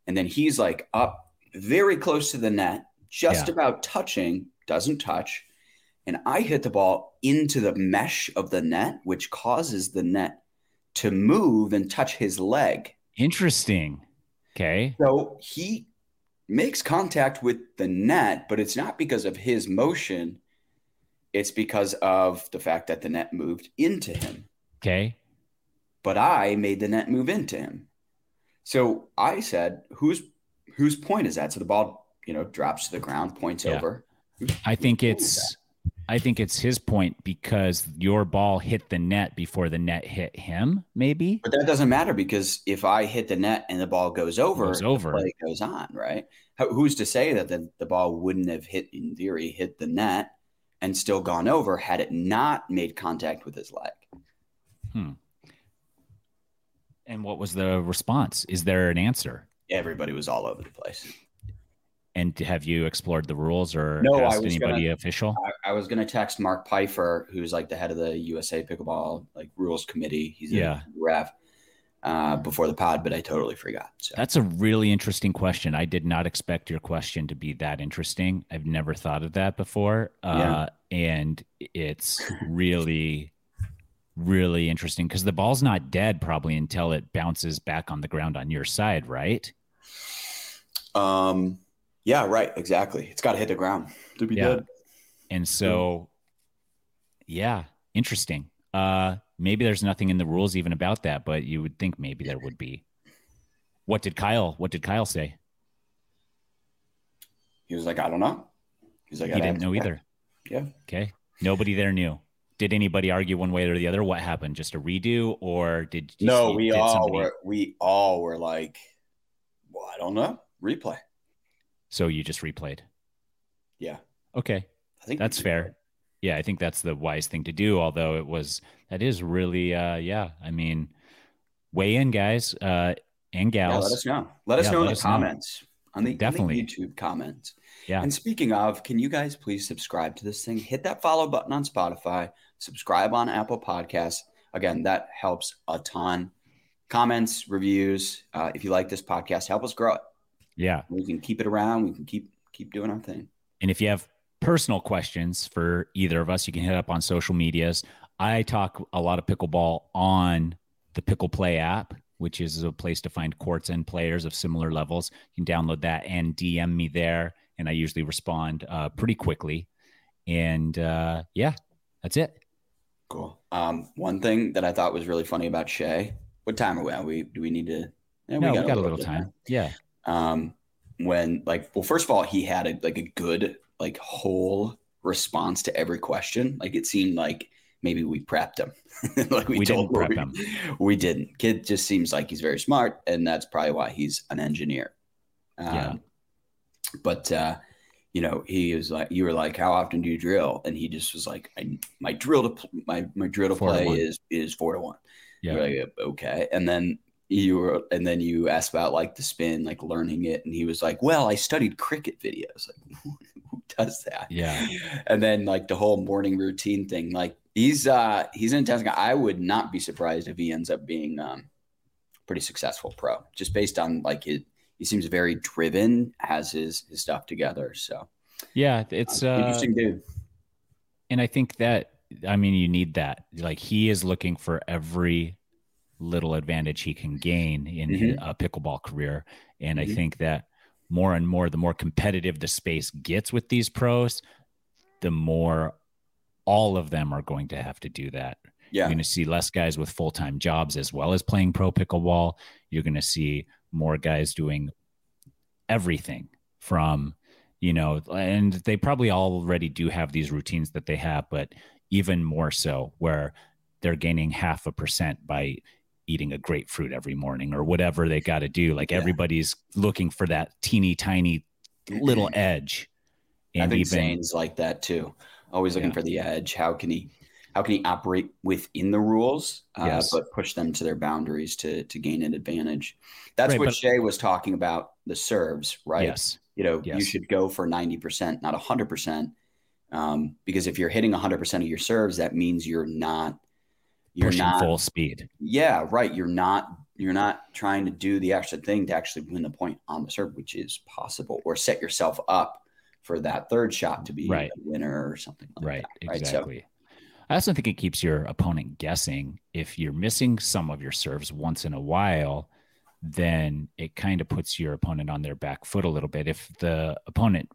and then he's like up very close to the net, just Yeah. about touching, doesn't touch. And I hit the ball into the mesh of the net, which causes the net to move and touch his leg. Interesting. Okay. So he makes contact with the net, but it's not because of his motion. It's because of the fact that the net moved into him. Okay. But I made the net move into him. So I said, "Whose whose point is that?" So the ball, you know, drops to the ground, points Yeah. over. I think it's I think it's his point because your ball hit the net before the net hit him, maybe. But that doesn't matter because if I hit the net and the ball goes over, Goes the over. play goes on, right? Who's to say that the, the ball wouldn't have hit, in theory, hit the net and still gone over had it not made contact with his leg? Hmm. And what was the response? Is there an answer? Everybody was all over the place. And have you explored the rules or No, asked anybody gonna- official? I, I was going to text Mark Peifer, who's like the head of the USA Pickleball like rules committee. He's Yeah. a ref uh, before the pod, but I totally forgot. So That's a really interesting question. I did not expect your question to be that interesting. I've never thought of that before. Uh, and it's really, really interesting because the ball's not dead probably until it bounces back on the ground on your side, right? Um, Yeah, right. Exactly. It's got to hit the ground to be Yeah. dead. And so, yeah, interesting. Uh, maybe there's nothing in the rules even about that, but you would think maybe there would be. What did Kyle? What did Kyle say? He was like, I don't know. He's like, He "I'd didn't know either. Yeah. Okay. Nobody there knew. Did anybody argue one way or the other? What happened? Just a redo, or did you No, see- we did all somebody- were. We all were like, well, I don't know. Replay. So you just replayed. Yeah, Okay, I think that's fair. Yeah, I think that's the wise thing to do. Although it was that is really, uh, yeah. I mean, weigh in, guys uh, and Yeah, gals. let us know. Let us Yeah, know in the us know. comments on the, on the Definitely. YouTube comments. Yeah. And speaking of, can you guys please subscribe to this thing? Hit that follow button on Spotify, subscribe on Apple Podcasts. Again, that helps a ton. Comments, reviews. Uh, if you like this podcast, help us grow it. yeah. We can keep it around. We can keep keep doing our thing. And if you have personal questions for either of us, you can hit up on social medias. I talk a lot of pickleball on the Pickle Play app, which is a place to find courts and players of similar levels. You can download that and DM me there, and I usually respond uh, pretty quickly. And uh, yeah, that's it. Cool. Um, one thing that I thought was really funny about Shea. What time are we at? We do we need to? yeah, no, we got, a little bit time. Yeah, um when like well first of all he had a like a good like whole response to every question like it seemed like maybe we prepped him like we, We told didn't prep we, him. we didn't kid just seems like he's very smart and that's probably why he's an engineer um, Yeah. but uh you know he was like you were like how often do you drill and he just was like I, my drill to my my drill to Four play one. is is four to one yeah, you're like, okay. And then you were, and then you asked about like the spin, like learning it. And he was like, well, I studied cricket videos. Like, who does that? Yeah. And then like the whole morning routine thing, like he's, uh, he's an intense guy. I would not be surprised if he ends up being, um, pretty successful pro just based on like his, he seems very driven, has his, his stuff together. So yeah. It's uh, interesting dude. and I think that I mean you need that. Like he is looking for every little advantage he can gain in his, a pickleball career, and I Mhm. think that more and more, the more competitive the space gets with these pros, the more all of them are going to have to do that. Yeah. You're going to see less guys with full time jobs as well as playing pro pickleball. You're going to see more guys doing everything from, you know, and they probably already do have these routines that they have, but even more so where they're gaining half a percent by eating a grapefruit every morning or whatever they got to do. Like Yeah. everybody's looking for that teeny tiny little mm-hmm. edge. I think even Zane's like that too. Always looking Yeah. for the edge. How can he how can he operate within the rules, uh, Yes. but push them to their boundaries to to gain an advantage? That's Right, what but- Shea was talking about the serves, right? yes, You know, you should go for ninety percent, not hundred percent, um, because if you're hitting hundred percent of your serves, that means you're not you're pushing not full speed. yeah, right. You're not you're not trying to do the extra thing to actually win the point on the serve, which is possible, or set yourself up for that third shot to be Right. a winner or something like right that. Right. exactly i also think it keeps your opponent guessing if you're missing some of your serves once in a while then it kind of puts your opponent on their back foot a little bit if the opponent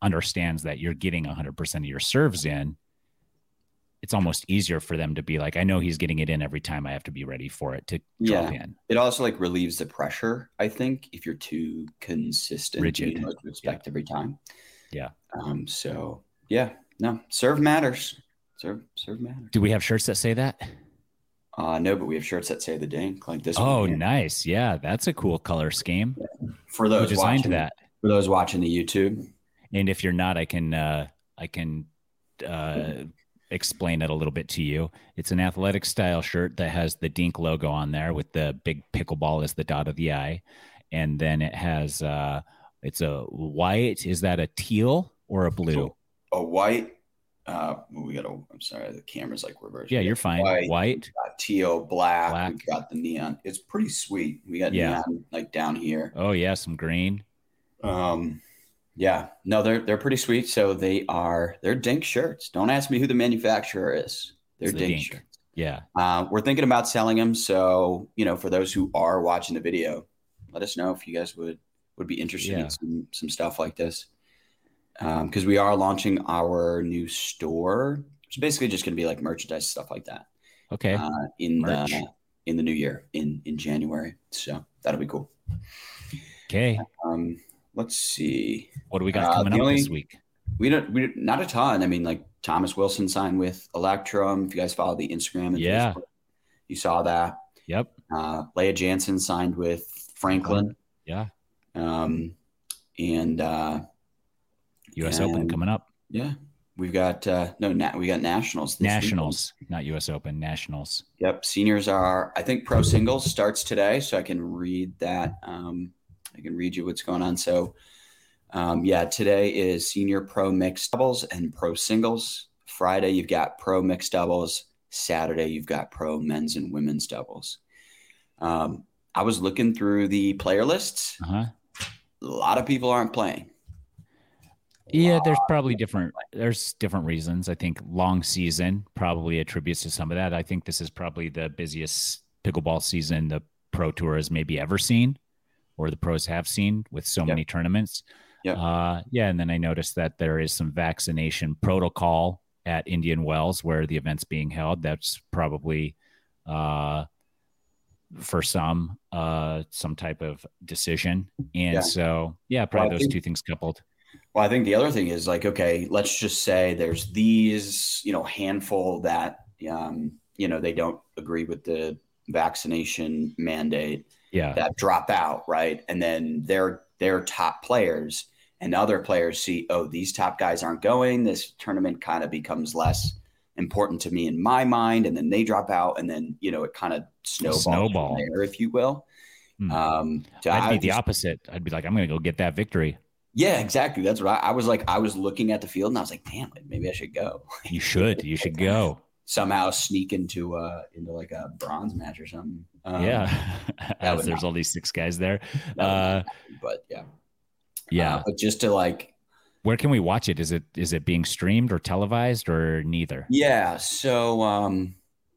understands that you're getting 100% of your serves in it's almost easier for them to be like i know he's getting it in every time i have to be ready for it to drop in it also like relieves the pressure, I think, if you're too consistent, Rigid. you know expect every time. Yeah. Um, so yeah, no, serve matters. Serve serve matters. do we have shirts that say that Uh no, but we have shirts that say the dink like this. oh one nice yeah that's a cool color scheme for who those designed watching, that For those watching the YouTube. and if you're not i can uh i can uh explain it a little bit to you it's an athletic style shirt that has the dink logo on there with the big pickleball as the dot of the eye and then it has uh it's a white is that a teal or a blue So, a white. Uh, we got a. I'm sorry, the camera's like reversed. yeah you're fine White, white got teal, black. Black. We've got the neon. It's pretty sweet. We got Yeah. neon like down here. oh yeah some green Um, yeah, no, they're they're pretty sweet. So they are they're Dink shirts. Don't ask me who the manufacturer is. They're the Dink, Dink. shirts. yeah Uh, we're thinking about selling them. So you know, for those who are watching the video, let us know if you guys would would be interested Yeah. in some, some stuff like this. Because we are launching our new store. It's basically just going to be like merchandise stuff like that Okay. uh, in Merch. the in the new year in in January. So that'll be cool. Okay. Um, let's see. What do we got Uh, coming up only- this week? We don't we not a ton. I mean, like Thomas Wilson signed with Electrum. If you guys follow the Instagram and Yeah. Facebook, you saw that. Yep. Uh, Lea Jansen signed with Franklin. Yeah. Um, and uh, U.S. Open coming up. yeah, we've got uh, no, na- we got nationals. this weekend. Nationals, not U.S. Open. Nationals. Yep, seniors are. I think pro singles starts today, so I can read that. Um, I can read you what's going on. So, um, yeah, today is senior pro mixed doubles and pro singles. Friday you've got pro mixed doubles. Saturday you've got pro men's and women's doubles. Um, I was looking through the player lists. Uh huh. A lot of people aren't playing. Yeah, there's probably different. There's different reasons. I think long season probably attributes to some of that. I think this is probably the busiest pickleball season the pro tour has maybe ever seen, or the pros have seen with so Yep. many tournaments. Yep. Uh, yeah, and then I noticed that there is some vaccination protocol at Indian Wells where the event's being held. That's probably uh, for some uh, some type of decision, and Yeah. so yeah, probably Well, those think- two things coupled. Well, I think the other thing is like, okay, let's just say there's these, you know, handful that, um, you know, they don't agree with the vaccination mandate Yeah. that drop out, right? And then they're they're top players, and other players see, oh, these top guys aren't going. This tournament kind of becomes less important to me in my mind, and then they drop out, and then you know it kind of snowballs Snowball. there, if you will. Hmm. Um, so I'd be the opposite. I'd be like, I'm going to go get that victory. Yeah, exactly. That's what I, I was like. I was looking at the field and I was like, damn, like, maybe I should go. You should. You should go. Somehow sneak into uh into like a bronze match or something. Um, yeah. As there's not- all these six guys there. that would not Uh, but yeah, yeah. Uh, but just to like, Where can we watch it? Is it is it being streamed or televised or neither? yeah. So, um,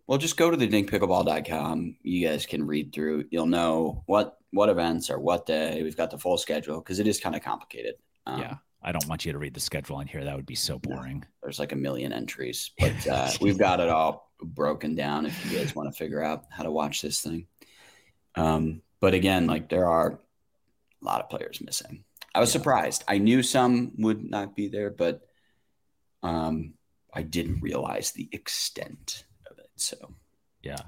well, just go to the dinkpickleball.com. You guys can read through. You'll know what what events are what day. We've got the full schedule because it is kind of complicated. Um, yeah. I don't want you to read the schedule on here. That would be so boring. there's like a million entries, but uh, we've got it all broken down if you guys want to figure out how to watch this thing. Um, but again, like there are a lot of players missing. I was Yeah. surprised. I knew some would not be there, but um, I didn't realize the extent. So, Yeah.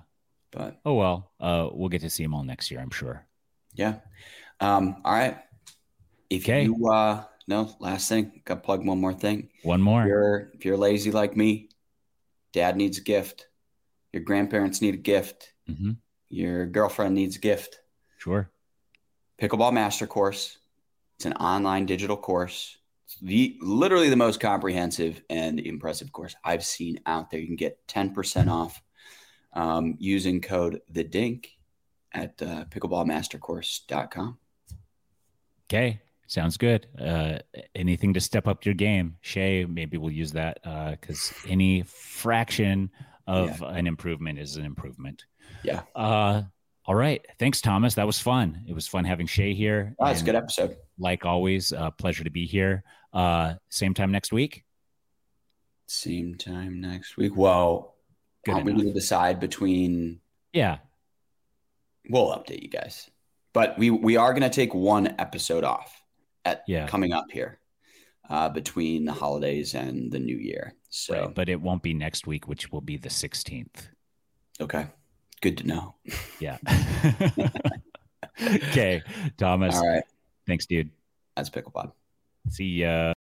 but Oh well. Uh, we'll get to see them all next year, I'm sure. yeah. Um, all right. If Okay. you uh, no last thing, got plug one more thing. One more. If you're if you're lazy like me, dad needs a gift. Your grandparents need a gift. hmm Your girlfriend needs a gift. Sure. Pickleball Master Course. It's an online digital course. The literally the most comprehensive and impressive course I've seen out there. You can get 10% off um, using code the dink at uh, pickleballmastercourse.com. Okay. Sounds good. Uh, anything to step up your game, Shea? Maybe we'll use that because any fraction of an improvement is an improvement. Yeah. Uh, all right. Thanks, Thomas. That was fun. It was fun having Shea here. Oh, it's a good episode. Like always, uh, pleasure to be here. Uh, same time next week. Same time next week. Well, Good me enough. to decide between Yeah. we'll update you guys. But we we are going to take one episode off at Yeah. coming up here uh, between the holidays and the new year. So Right. But it won't be next week, which will be the 16th. okay, good to know. Yeah. okay. Thomas. All right, Thanks, dude. that's Pickleball. See ya.